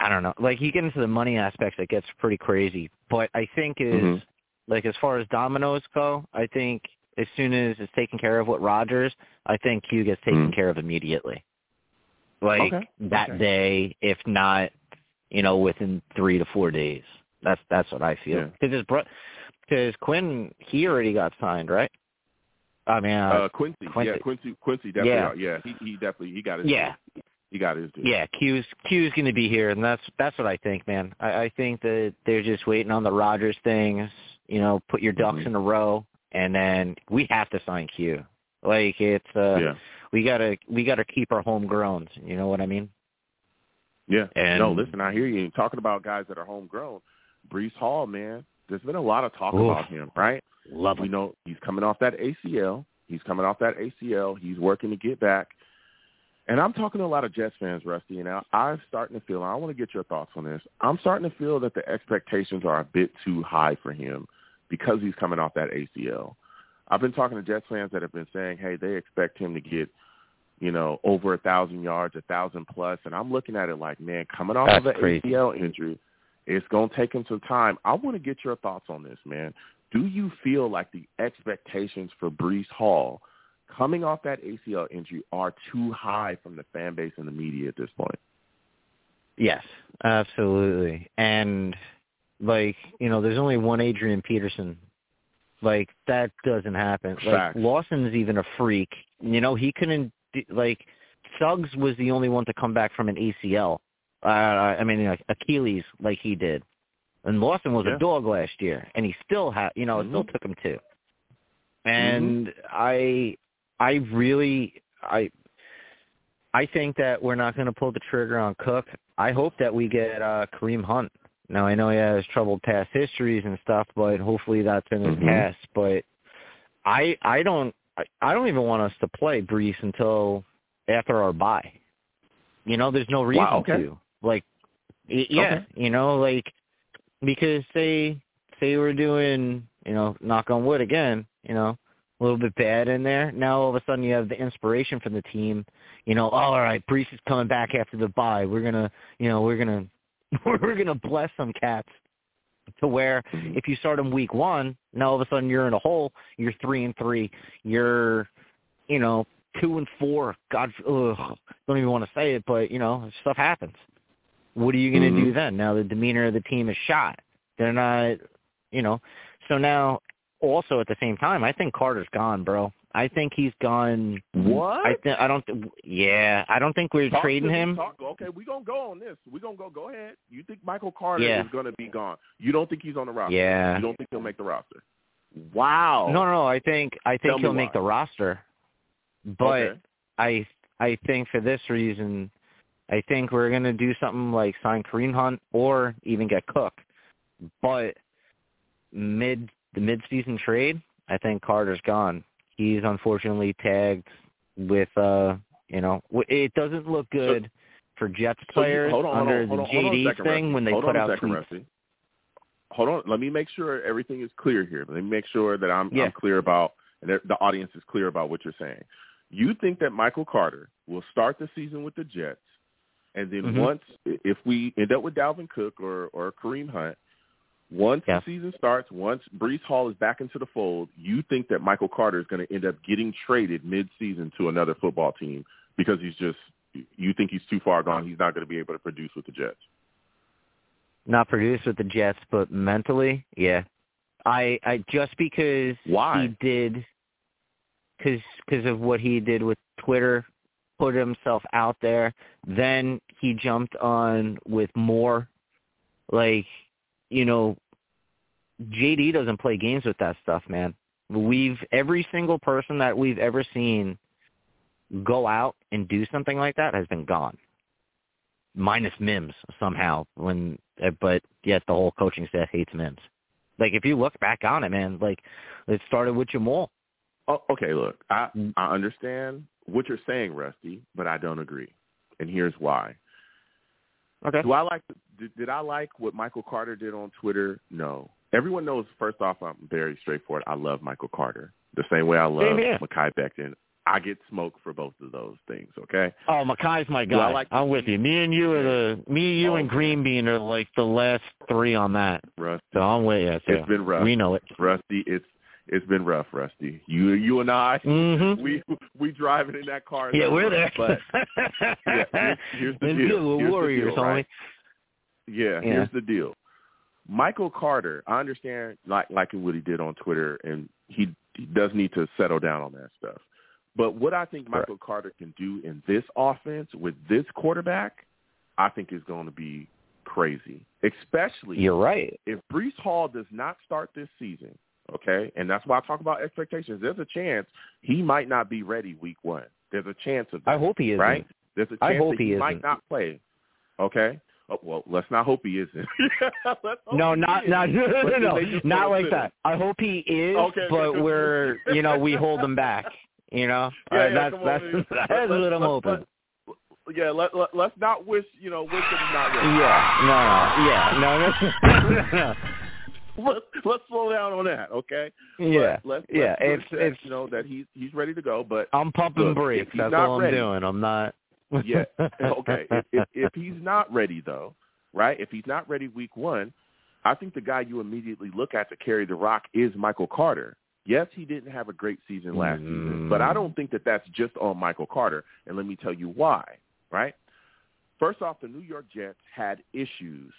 I don't know, like you get into the money aspects, it gets pretty crazy. But I think is Mhm. Like as far as dominoes go, I think as soon as it's taken care of with Rodgers, I think Q gets taken Mm. care of immediately. Like Okay, that okay. day, if not, you know, within three to four days. That's that's what I feel. Yeah. Because his bro, because Quinn, he already got signed, right? I mean, uh, Uh, Quincy, Quincy. yeah, Quincy, Quincy definitely, Yeah. yeah, yeah he, he definitely, he got his, yeah, due. he got his due. yeah. Q's Q's going to be here, and that's that's what I think, man. I, I think that they're just waiting on the Rodgers things. You know, put your ducks Mhm. in a row, and then we have to sign Q. Like it's uh, yeah, we gotta we gotta keep our homegrown. You know what I mean? yeah. And- no, listen, I hear you. Talking about guys that are homegrown, Breece Hall, man. There's been a lot of talk Oof. about him, right? Love We know he's coming off that ACL. He's coming off that ACL. He's working to get back. And I'm talking to a lot of Jets fans, Rusty, and I- I'm starting to feel, I want to get your thoughts on this. I'm starting to feel that the expectations are a bit too high for him because he's coming off that ACL. I've been talking to Jets fans that have been saying, hey, they expect him to get, you know, over a thousand yards, a thousand plus, and I'm looking at it like, man, coming off of That's an crazy. ACL injury, it's going to take him some time. I want to get your thoughts on this, man. Do you feel like the expectations for Breece Hall coming off that ACL injury are too high from the fan base and the media at this point? Yes, absolutely. And like, you know, there's only one Adrian Peterson. Like that doesn't happen. Like Lawson's even a freak. You know, he couldn't like Suggs was the only one to come back from an ACL. Uh I mean like Achilles like he did. And Lawson was Yeah. a dog last year and he still had, you know, it still Mhm. took him two. And I I really I I think that we're not going to pull the trigger on Cook. I hope that we get uh Kareem Hunt. Now I know he has troubled past histories and stuff, but hopefully that's in his Mhm. past. But I I don't I, don't even want us to play Breece until after our bye. You know, there's no reason Wow, okay. to. Like, yeah, Okay. you know, like because say say we're doing, you know, knock on wood again, you know, a little bit bad in there. Now all of a sudden you have the inspiration from the team. You know, oh, all right, Breece is coming back after the bye. We're gonna, you know, we're gonna we're gonna bless some cats to where Mhm. if you start them week one, now all of a sudden you're in a hole. You're three and three. You're, you know, two and four. God, ugh, don't even want to say it, but you know, stuff happens. What are you going to Mhm. do then? Now the demeanor of the team is shot. They're not, you know. So now, also at the same time, I think Carter's gone, bro. I think he's gone. What? I think I don't. Th- yeah, I don't think we're Talk trading him. Talk- okay, we're going to go on this. We're going to go. Go ahead. You think Michael Carter Yeah. is going to be gone. You don't think he's on the roster. Yeah. You don't think he'll make the roster. Wow. No, no, no. I think I think me he'll make the roster, but Okay. I I think for this reason, I think we're gonna do something like sign Kareem Hunt or even get Cook. But mid the mid season trade, I think Carter's gone. He's unfortunately tagged with uh you know it doesn't look good for Jets So you- players on, under on, the on JD second, thing Rusty. when they hold put on out second, tweets. Rusty. Hold on. Let me make sure everything is clear here. Let me make sure that I'm, Yeah. I'm clear about, and the audience is clear about what you're saying. You think that Michael Carter will start the season with the Jets, and then Mhm. once, if we end up with Dalvin Cook or, or Kareem Hunt, Once Yeah. the season starts, once Breece Hall is back into the fold, you think that Michael Carter is going to end up getting traded mid-season to another football team because he's just you think he's too far gone. He's not going to be able to produce with the Jets. Not produce with the Jets, but mentally, yeah. I I just because Why? he did because because of what he did with Twitter, put himself out there. Then he jumped on with more, like you know, JD doesn't play games with that stuff, man. We've every single person that we've ever seen go out and do something like that has been gone. Minus Mims somehow when uh, but yet the whole coaching staff hates Mims. Like if you look back on it, man, like it started with Jamal. Oh, okay, look, I Mm. I understand what you're saying, Rusty, but I don't agree, and here's why. Okay. Do I like? Did, did I like what Michael Carter did on Twitter? No. Everyone knows. First off, I'm very straightforward. I love Michael Carter the same way I love Same here. Mekhi Becton. I get smoked for both of those things. Okay. Oh, Mekhi's my Do I guy. like- I'm with you. Me and you are the me, you, Oh, and Green Bean are like the last three on that. Rusty, So I'm with you. too. it's been rough. We know it. Rusty, it's it's been rough, Rusty. You you and I, Mm-hmm. we we driving in that car. yeah, we're there. But yeah, here's, here's the deal. We're Here's warriors, deal, right? Yeah, Yeah. here's the deal. Michael Carter, I understand like liking what he did on Twitter, and he, he does need to settle down on that stuff. But what I think Michael Carter can do in this offense with this quarterback, I think is going to be crazy. Especially You're right. if Breece Hall does not start this season, okay, and that's why I talk about expectations. There's a chance he might not be ready week one. There's a chance of that, I hope he is right? There's a chance I hope he, he might not play. Okay. Oh, well, let's not hope he isn't. Let's hope No, not is. not no no But no, not like that. I hope he is, Okay, but we're you know we hold him back. You know, Yeah, yeah, that's come on, that's that's Let's- what I'm let's- hoping. let's- Yeah, let, let, let's not wish, you know, wish that he's not ready. Yeah, no, no, yeah, no, no, no. Let's, let's slow down on that, okay? yeah, But let's, yeah. let's It's it's you know that he's he's ready to go, but I'm pumping Look, brakes. he's That's not all I'm ready- doing. I'm not. Yeah. okay. If, if, if he's not ready, though, right? If he's not ready week one, I think the guy you immediately look at to carry the rock is Michael Carter. Yes, he didn't have a great season last season, but I mm. don't think that that's just on Michael Carter. And let me tell you why, right? First off, the New York Jets had issues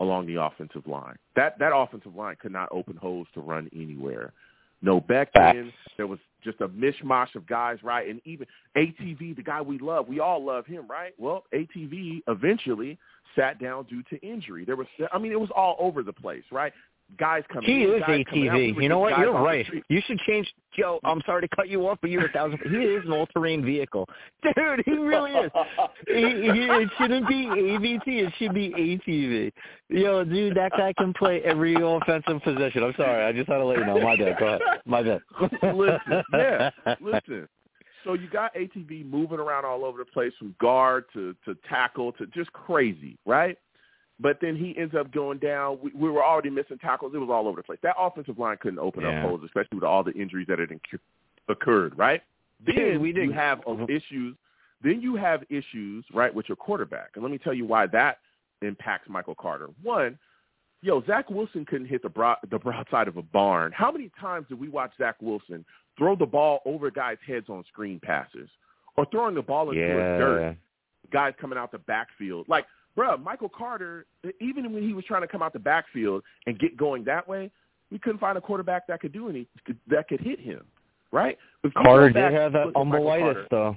along the offensive line. That that offensive line could not open holes to run anywhere. No back end. There was just a mishmash of guys, right? And even ATV, the guy we love, we all love him, right? Well, ATV eventually sat down due to injury. There was, I mean, it was all over the place, right? Guys coming. He in, is coming out. ATV. You know what? You're right. You should change. Joe, I'm sorry to cut you off, but you're a thousand. He is an all-terrain vehicle, dude. He really is. he, he, it shouldn't be AVT. It should be ATV. Yo, dude, that guy can play every offensive position. I'm sorry. I just had to let you know. My bad. Go ahead. My bad. Listen, yeah, listen. So you got ATV moving around all over the place from guard to to tackle to just crazy, right? But then he ends up going down. We, we were already missing tackles. It was all over the place. That offensive line couldn't open Yeah. up holes, especially with all the injuries that had incur- occurred, right? Then we did- you have issues. Then you have issues, right, with your quarterback. And let me tell you why that impacts Michael Carter. One, yo, Zach Wilson couldn't hit the broad, the broadside of a barn. How many times did we watch Zach Wilson throw the ball over guys' heads on screen passes, or throwing the ball into the dirt? Guys coming out the backfield, like, bruh, Michael Carter. Even when he was trying to come out the backfield and get going that way, we couldn't find a quarterback that could do any that could hit him, right? If Carter back did have that look at Michael umbilitis, though.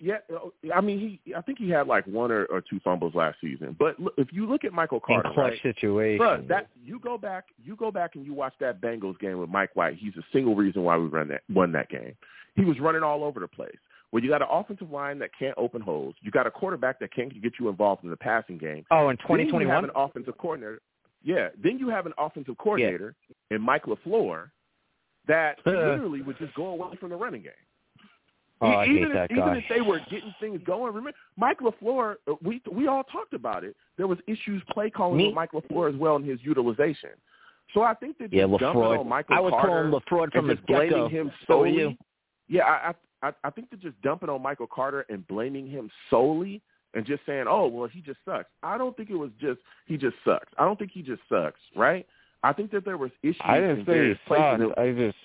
yeah, uh, I mean, he. I think he had like one or, or two fumbles last season. But look, if you look at Michael Carter, In clutch right, situation. Bruh, that you go back, you go back and you watch that Bengals game with Mike White. He's a single reason why we run that won that game. He was running all over the place. When you got an offensive line that can't open holes, you got a quarterback that can't get you involved in the passing game. oh, in Then you have an offensive coordinator. Yeah. Then you have an offensive coordinator yeah. in Mike LaFleur that literally would just go away from the running game. Oh, I even if, even if they were getting things going, remember Mike LaFleur? uh, We we all talked about it. There was issues play calling Me- with Mike LaFleur as well in his utilization. So I think that Yeah, just dumping LaFraud. on Michael I would Carter call him LaFraud from the get-go. him So solely. Yeah, I, I I I think that just dumping on Michael Carter and blaming him solely and just saying, "Oh, well, he just sucks." I don't think it was just he just sucks. I don't think he just sucks, right? I think that there was issues. I didn't in say he sucked. I just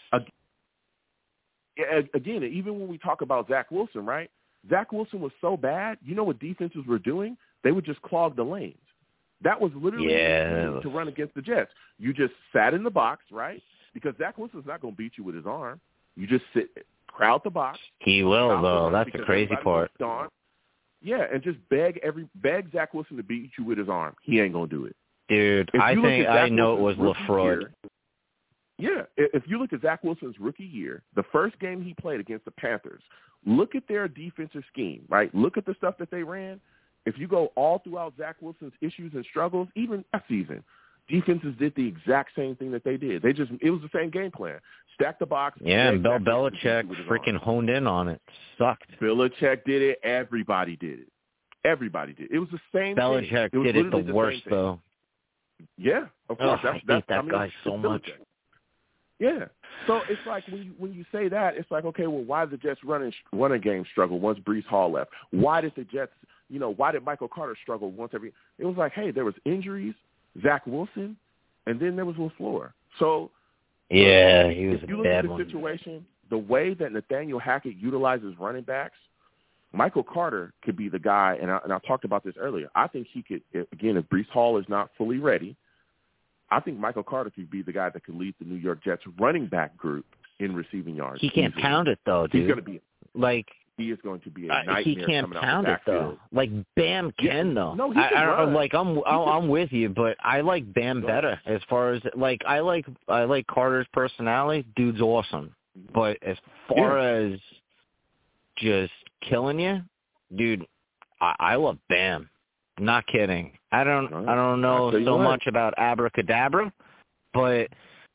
Yeah, again, even when we talk about Zach Wilson, right? Zach Wilson was so bad. You know what defenses were doing? They would just clog the lanes. That was literally Yeah, the that scheme was- to run against the Jets. You just sat in the box, right? Because Zach Wilson's not going to beat you with his arm. You just sit, crowd the box. he will though. That's the crazy part. Dawn. Yeah, and just beg every beg Zach Wilson to beat you with his arm. He ain't gonna do it. Dude, I think I know it was Wilson's rookie LaFreud. year- Yeah, if you look at Zach Wilson's rookie year, the first game he played against the Panthers, look at their defensive scheme, right? Look at the stuff that they ran. If you go all throughout Zach Wilson's issues and struggles, even that season, defenses did the exact same thing that they did. They just it was the same game plan. Stack the box. Yeah, and Bill Zach Wilson to beat Belichick freaking honed in on it. Sucked. Belichick did it. Everybody did it. Everybody did. It was the same. thing. Belichick it was did it literally the worst though. Yeah, of course. I that's, hate that I mean, guy so much. Yeah. So it's like when you when you say that, it's like okay, well, why did the Jets running running game struggle once Breece Hall left? Why did the Jets, you know, why did Michael Carter struggle once every? It was like, hey, there was injuries, Zach Wilson, and then there was LaFleur. So Yeah, uh, he was if you a look at the one. situation, the way that Nathaniel Hackett utilizes running backs, Michael Carter could be the guy. And I, and I talked about this earlier. I think he could again if Breece Hall is not fully ready. I think Michael Carter could be the guy that could lead the New York Jets running back group in receiving yards. He can't easily. pound it though, dude. He's going to be. like He is going to be a uh, he can't coming pound it though. Like Bam Yeah. can though. No, he I, can I run. like I'm I'm, I'm with you, but I like Bam Go better as far as like I like I like Carter's personality. Dude's awesome, but as far as just killing you, dude, I, I love Bam. Not kidding. I don't Right. I don't know I'll tell you so what. much about Abracadabra, but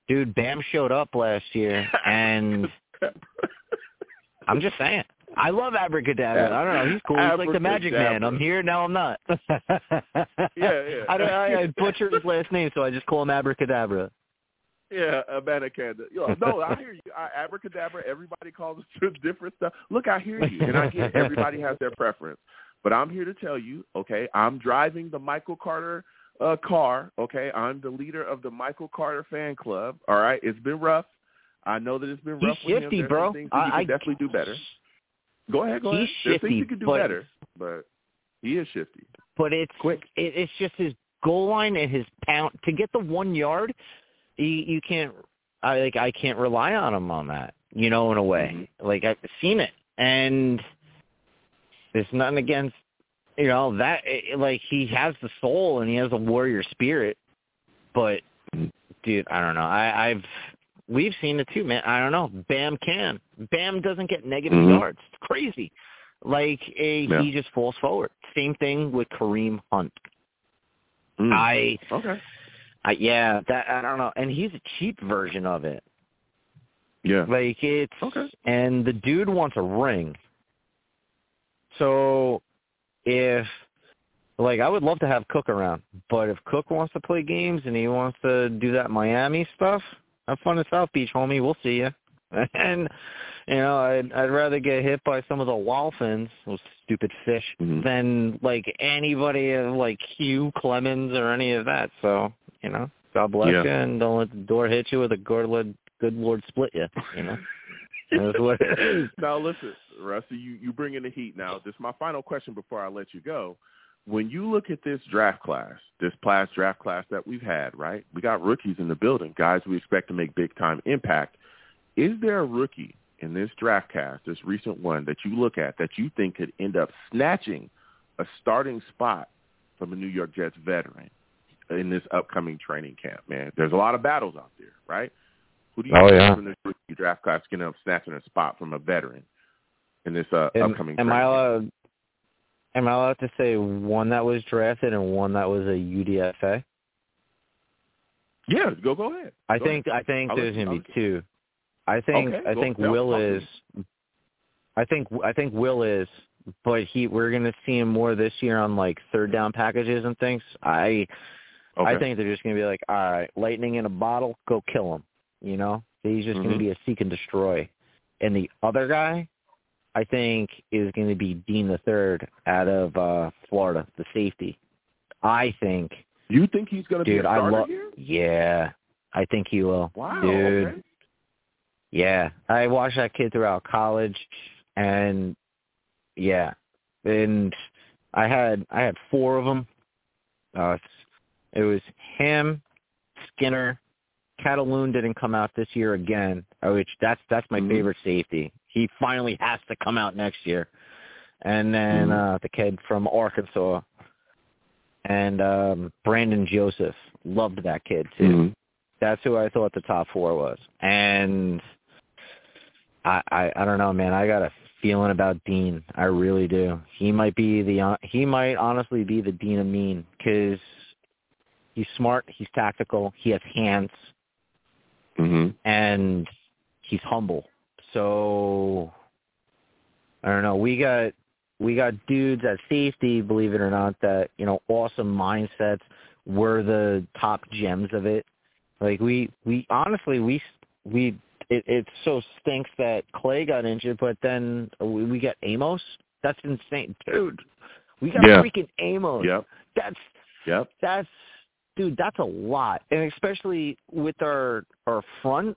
dude, Bam showed up last year and I'm just saying. I love Abracadabra. I don't know. He's cool. He's like the Magic Man. I'm here now. I'm not. Yeah, yeah. I don't. I, I butchered his last name, so I just call him Abracadabra. Yeah, a mannequin. Yo, no, I hear you. I, abracadabra. Everybody calls it different stuff. Look, I hear you, and I get everybody has their preference. But I'm here to tell you, okay, I'm driving the Michael Carter uh, car. Okay, I'm the leader of the Michael Carter fan club. All right, it's been rough. I know that it's been He's rough with him. shifty, bro. some things that he I- can I- definitely do better. Go ahead, go He's ahead. Things shifty, he could do but- better, but he is shifty. But it's Quick. It, it's just his goal line and his pound to get the one yard. You, you can't. I like. I can't rely on him on that. You know, in a way. Mm-hmm. Like I've seen it, and there's nothing against. You know that. It, like he has the soul and he has a warrior spirit, but dude, I don't know. I, I've we've seen it too, man. I don't know. Bam can. Bam doesn't get negative Mhm. yards. It's crazy. Like a, Yeah. he just falls forward. Same thing with Kareem Hunt. Mm. I, okay. I yeah, that I don't know. And he's a cheap version of it. Yeah. Like it's Okay. and the dude wants a ring. So if like I would love to have Cook around, but if Cook wants to play games and he wants to do that Miami stuff, have fun at South Beach, homie. We'll see you. And you know, I'd I'd rather get hit by some of the dolphins, those stupid fish, Mhm. than like anybody uh, like Hugh Clemens or any of that. So you know, God bless Yeah. you, and don't let the door hit you with a good Lord, good Lord split you. You know. That's what it is. now listen, Rusty, you you bring in the heat. Now, this is my final question before I let you go. When you look at this draft class, this past draft class that we've had, right? We got rookies in the building, guys we expect to make big time impact. Is there a rookie in this draft class, this recent one, that you look at that you think could end up snatching a starting spot from a New York Jets veteran in this upcoming training camp? Man, there's a lot of battles out there, right? Who do you Oh, think yeah. from this rookie draft class can end up snatching a spot from a veteran in this uh, upcoming? am I training camp? allowed? Am I allowed to say one that was drafted and one that was a UDFA? Yeah, go go ahead. I Go think I think I'll there's gonna be two. I think Okay, I think Will is. I think I think Will is, but he we're gonna see him more this year on like third down packages and things. I Okay. I think they're just gonna be like, all right, lightning in a bottle, go kill him. You know, he's just Mhm. gonna be a seek and destroy. And the other guy, I think is going to be Dean the third out of uh Florida, the safety. I think. You think he's going to be a starter I lo- here? Yeah, I think he will. Wow, dude. okay. Yeah, I watched that kid throughout college, and yeah, and I had I had four of them. Uh, it was him, Skinner, Cataloon didn't come out this year again, uh, which that's that's my Mhm. favorite safety. He finally has to come out next year, and then Mhm. uh the kid from Arkansas, and um Brandon Joseph loved that kid too Mhm. that's who I thought the top four was. And I, I I don't know, man. I got a feeling about Dean. I really do. He might be the hon- he might honestly be the Dean of Mean because he's smart, he's tactical, he has hands, Mhm. and he's humble. So I don't know. We got we got dudes at safety, believe it or not, that you know, awesome mindsets. We're the top gems of it. Like we we honestly we we it, it so stinks that Clay got injured, but then we, we got Amos. That's insane, dude. We got Yeah. freaking Amos. Yep. That's Yep. that's dude, that's a lot. And especially with our our front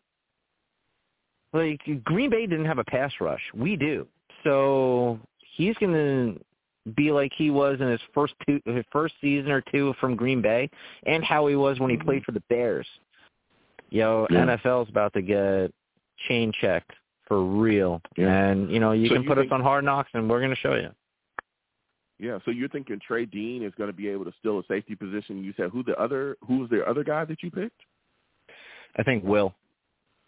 like Green Bay didn't have a pass rush. We do. So he's gonna be like he was in his first two his first season or two from Green Bay and how he was when he played mm-hmm. for the Bears. Yo, Yeah. NFL's about to get chain checked for real. Yeah. And you know, you So can you put think- us on hard knocks and we're gonna show you. Yeah. So you're thinking Trey Dean is going to be able to steal a safety position? You said who the other? Who was the other guy that you picked? I think Will.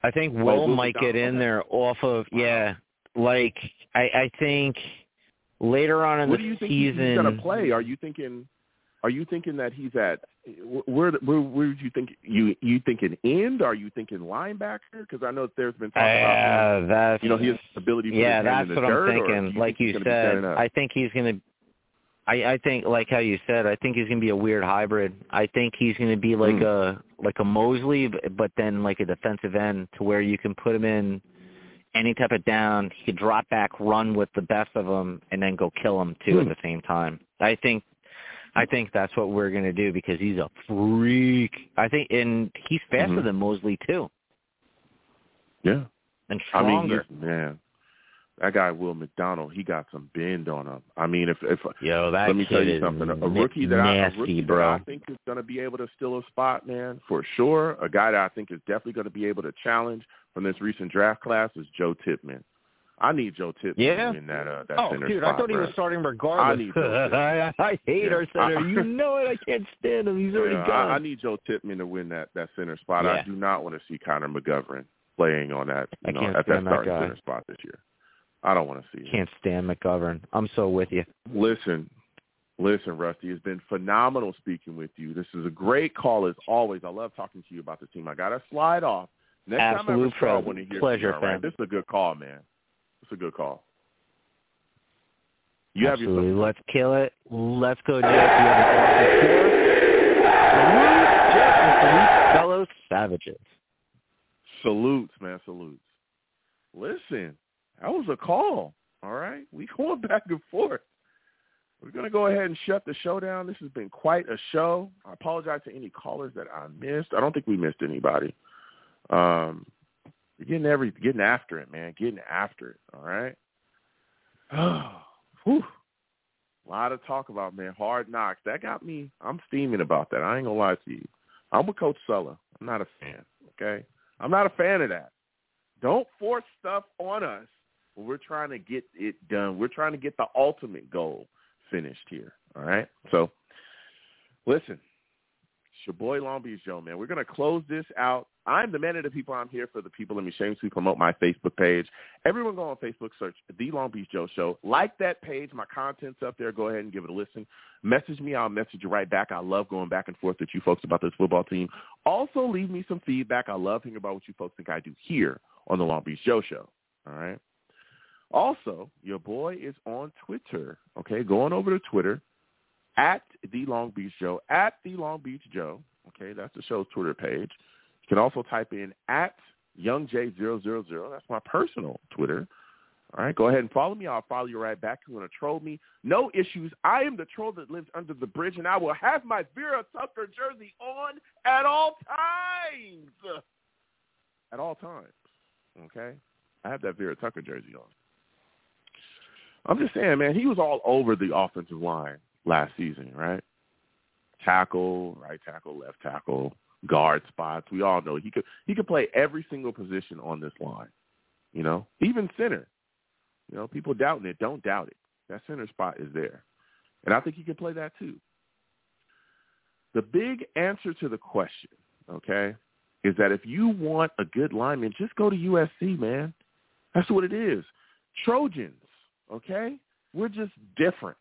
I think Will might get in there off of yeah. Like I I think later on in What the do you think season he's going to play? Are you thinking? Are you thinking that he's at where? Where, where would you think you you thinking end? Are you thinking linebacker? Because I know there's been talk about Uh, you know his ability. To yeah, that's what I'm thinking. like you said. I think he's gonna. I I think like how you said, I think he's gonna be a weird hybrid. I think he's gonna be like Mm. a like a Mosley, b- but then like a defensive end to where you can put him in any type of down. He could drop back, run with the best of them, and then go kill them too at Hmm. the same time. I think. I think that's what we're gonna do because he's a freak. I think, and he's faster Mhm. than Mosley too, yeah. and I mean, stronger. He's- man, that guy Will McDonald, he got some bend on him. I mean, if if Yo, that let me tell you is something, a rookie that I a nasty, rookie bro. that I think is going to be able to steal a spot, man, for sure. A guy that I think is definitely going to be able to challenge from this recent draft class is Joe Tippmann. I need Joe Tippmann Yeah? in that uh, that Oh, center dude, spot. I thought he was starting I regardless. need I, I hate Yeah. our center. You know it. I can't stand him. He's already Yeah, gone. I, I need Joe Tippmann to win that that center spot. I do not want to see Connor McGovern playing on that I you know at that stand that starting center spot this year. I don't want to see it. can't stand McGovern. I'm so with you. Listen, listen, Rusty. It's been phenomenal speaking with you. This is a great call as always. I love talking to you about the team. I got to slide off. Next time Absolute call, I pleasure. want to hear Pleasure, you, all right? fam. This is a good call, man. It's a good call. You have Absolutely. yourself. Let's kill it. Let's go, Jeff. You have an awesome score. Salute, Jeff, and salute, fellow savages. Salutes, man. Salutes. Listen, that was a call. All right, we going back and forth. We're gonna go ahead and shut the show down. This has been quite a show. I apologize to any callers that I missed. I don't think we missed anybody. Um, getting every getting after it, man. Getting after it. All right. Whew. A lot of talk about man. Hard knocks. That got me. I'm steaming about that. I ain't gonna lie to you. I'm with Coach Saleh. I'm not a fan. Okay. I'm not a fan of that. Don't force stuff on us when we're trying to get it done. We're trying to get the ultimate goal finished here. All right. So, listen, it's your boy Long Beach Joe, man. We're gonna close this out. I'm the man of the people. I'm here for the people. Let me shamelessly promote my Facebook page. Everyone go on Facebook, search the Long Beach Joe Show. Like that page. My content's up there. Go ahead and give it a listen. Message me. I'll message you right back. I love going back and forth with you folks about this football team. Also, leave me some feedback. I love hearing about what you folks think I do here on the Long Beach Joe Show. All right. Also, your boy is on Twitter. Okay, go on over to Twitter at the Long Beach Joe at the Long Beach Joe. Okay, that's the show's Twitter page. You can also type in at YoungJ000. That's my personal Twitter. All right, go ahead and follow me. I'll follow you right back. You want to troll me? No issues. I am the troll that lives under the bridge, and I will have my Vera Tucker jersey on at all times. At all times. Okay? I have that Vera Tucker jersey on. I'm just saying, man, he was all over the offensive line last season, right? Tackle, right tackle, left tackle, guard spots. We all know he could he could play every single position on this line. You know, even center. You know, people doubting it, don't doubt it. That center spot is there. And I think he can play that too. The big answer to the question, okay, is that if you want a good lineman, just go to USC, man. That's what it is. Trojans, okay? We're just different.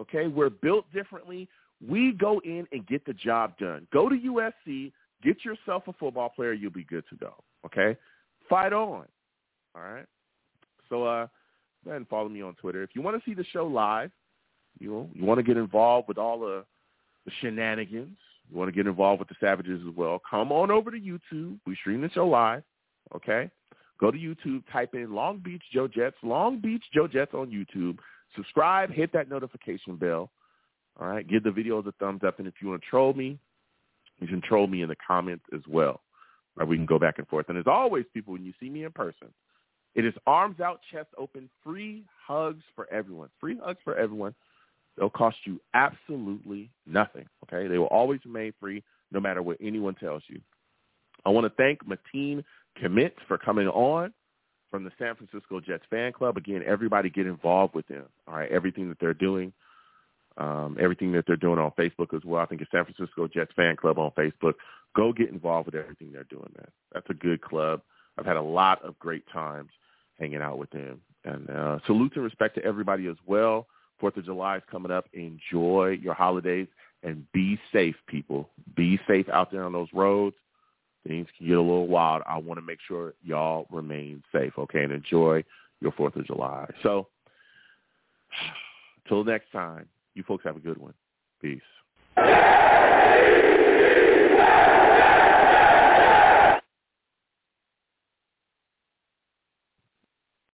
Okay? We're built differently. We go in and get the job done. Go to USC, get yourself a football player, you'll be good to go. Okay? Fight on. All right? So uh go ahead and follow me on Twitter. If you want to see the show live, you know, you want to get involved with all the, the shenanigans, you want to get involved with the Savages as well, come on over to YouTube. We stream the show live. Okay? Go to YouTube, type in Long Beach Joe Jets, Long Beach Joe Jets on YouTube. Subscribe, hit that notification bell. All right, give the videos a thumbs up, and if you want to troll me, you can troll me in the comments as well. Right, we can go back and forth. And as always, people, when you see me in person, it is arms out, chest open, free hugs for everyone. Free hugs for everyone. They'll cost you absolutely nothing. Okay, they will always remain free, no matter what anyone tells you. I want to thank Mateen Commit for coming on from the San Francisco Jets fan club. Again, everybody get involved with them. All right, everything that they're doing, um, everything that they're doing on Facebook as well. I think it's San Francisco Jets fan club on Facebook. Go get involved with everything they're doing, man. That's a good club. I've had a lot of great times hanging out with them. And uh, salute and respect to everybody as well. Fourth of July is coming up. Enjoy your holidays and be safe, people. Be safe out there on those roads things can get a little wild. I want to make sure y'all remain safe, okay, and enjoy your Fourth of July. So, till next time, you folks have a good one. Peace.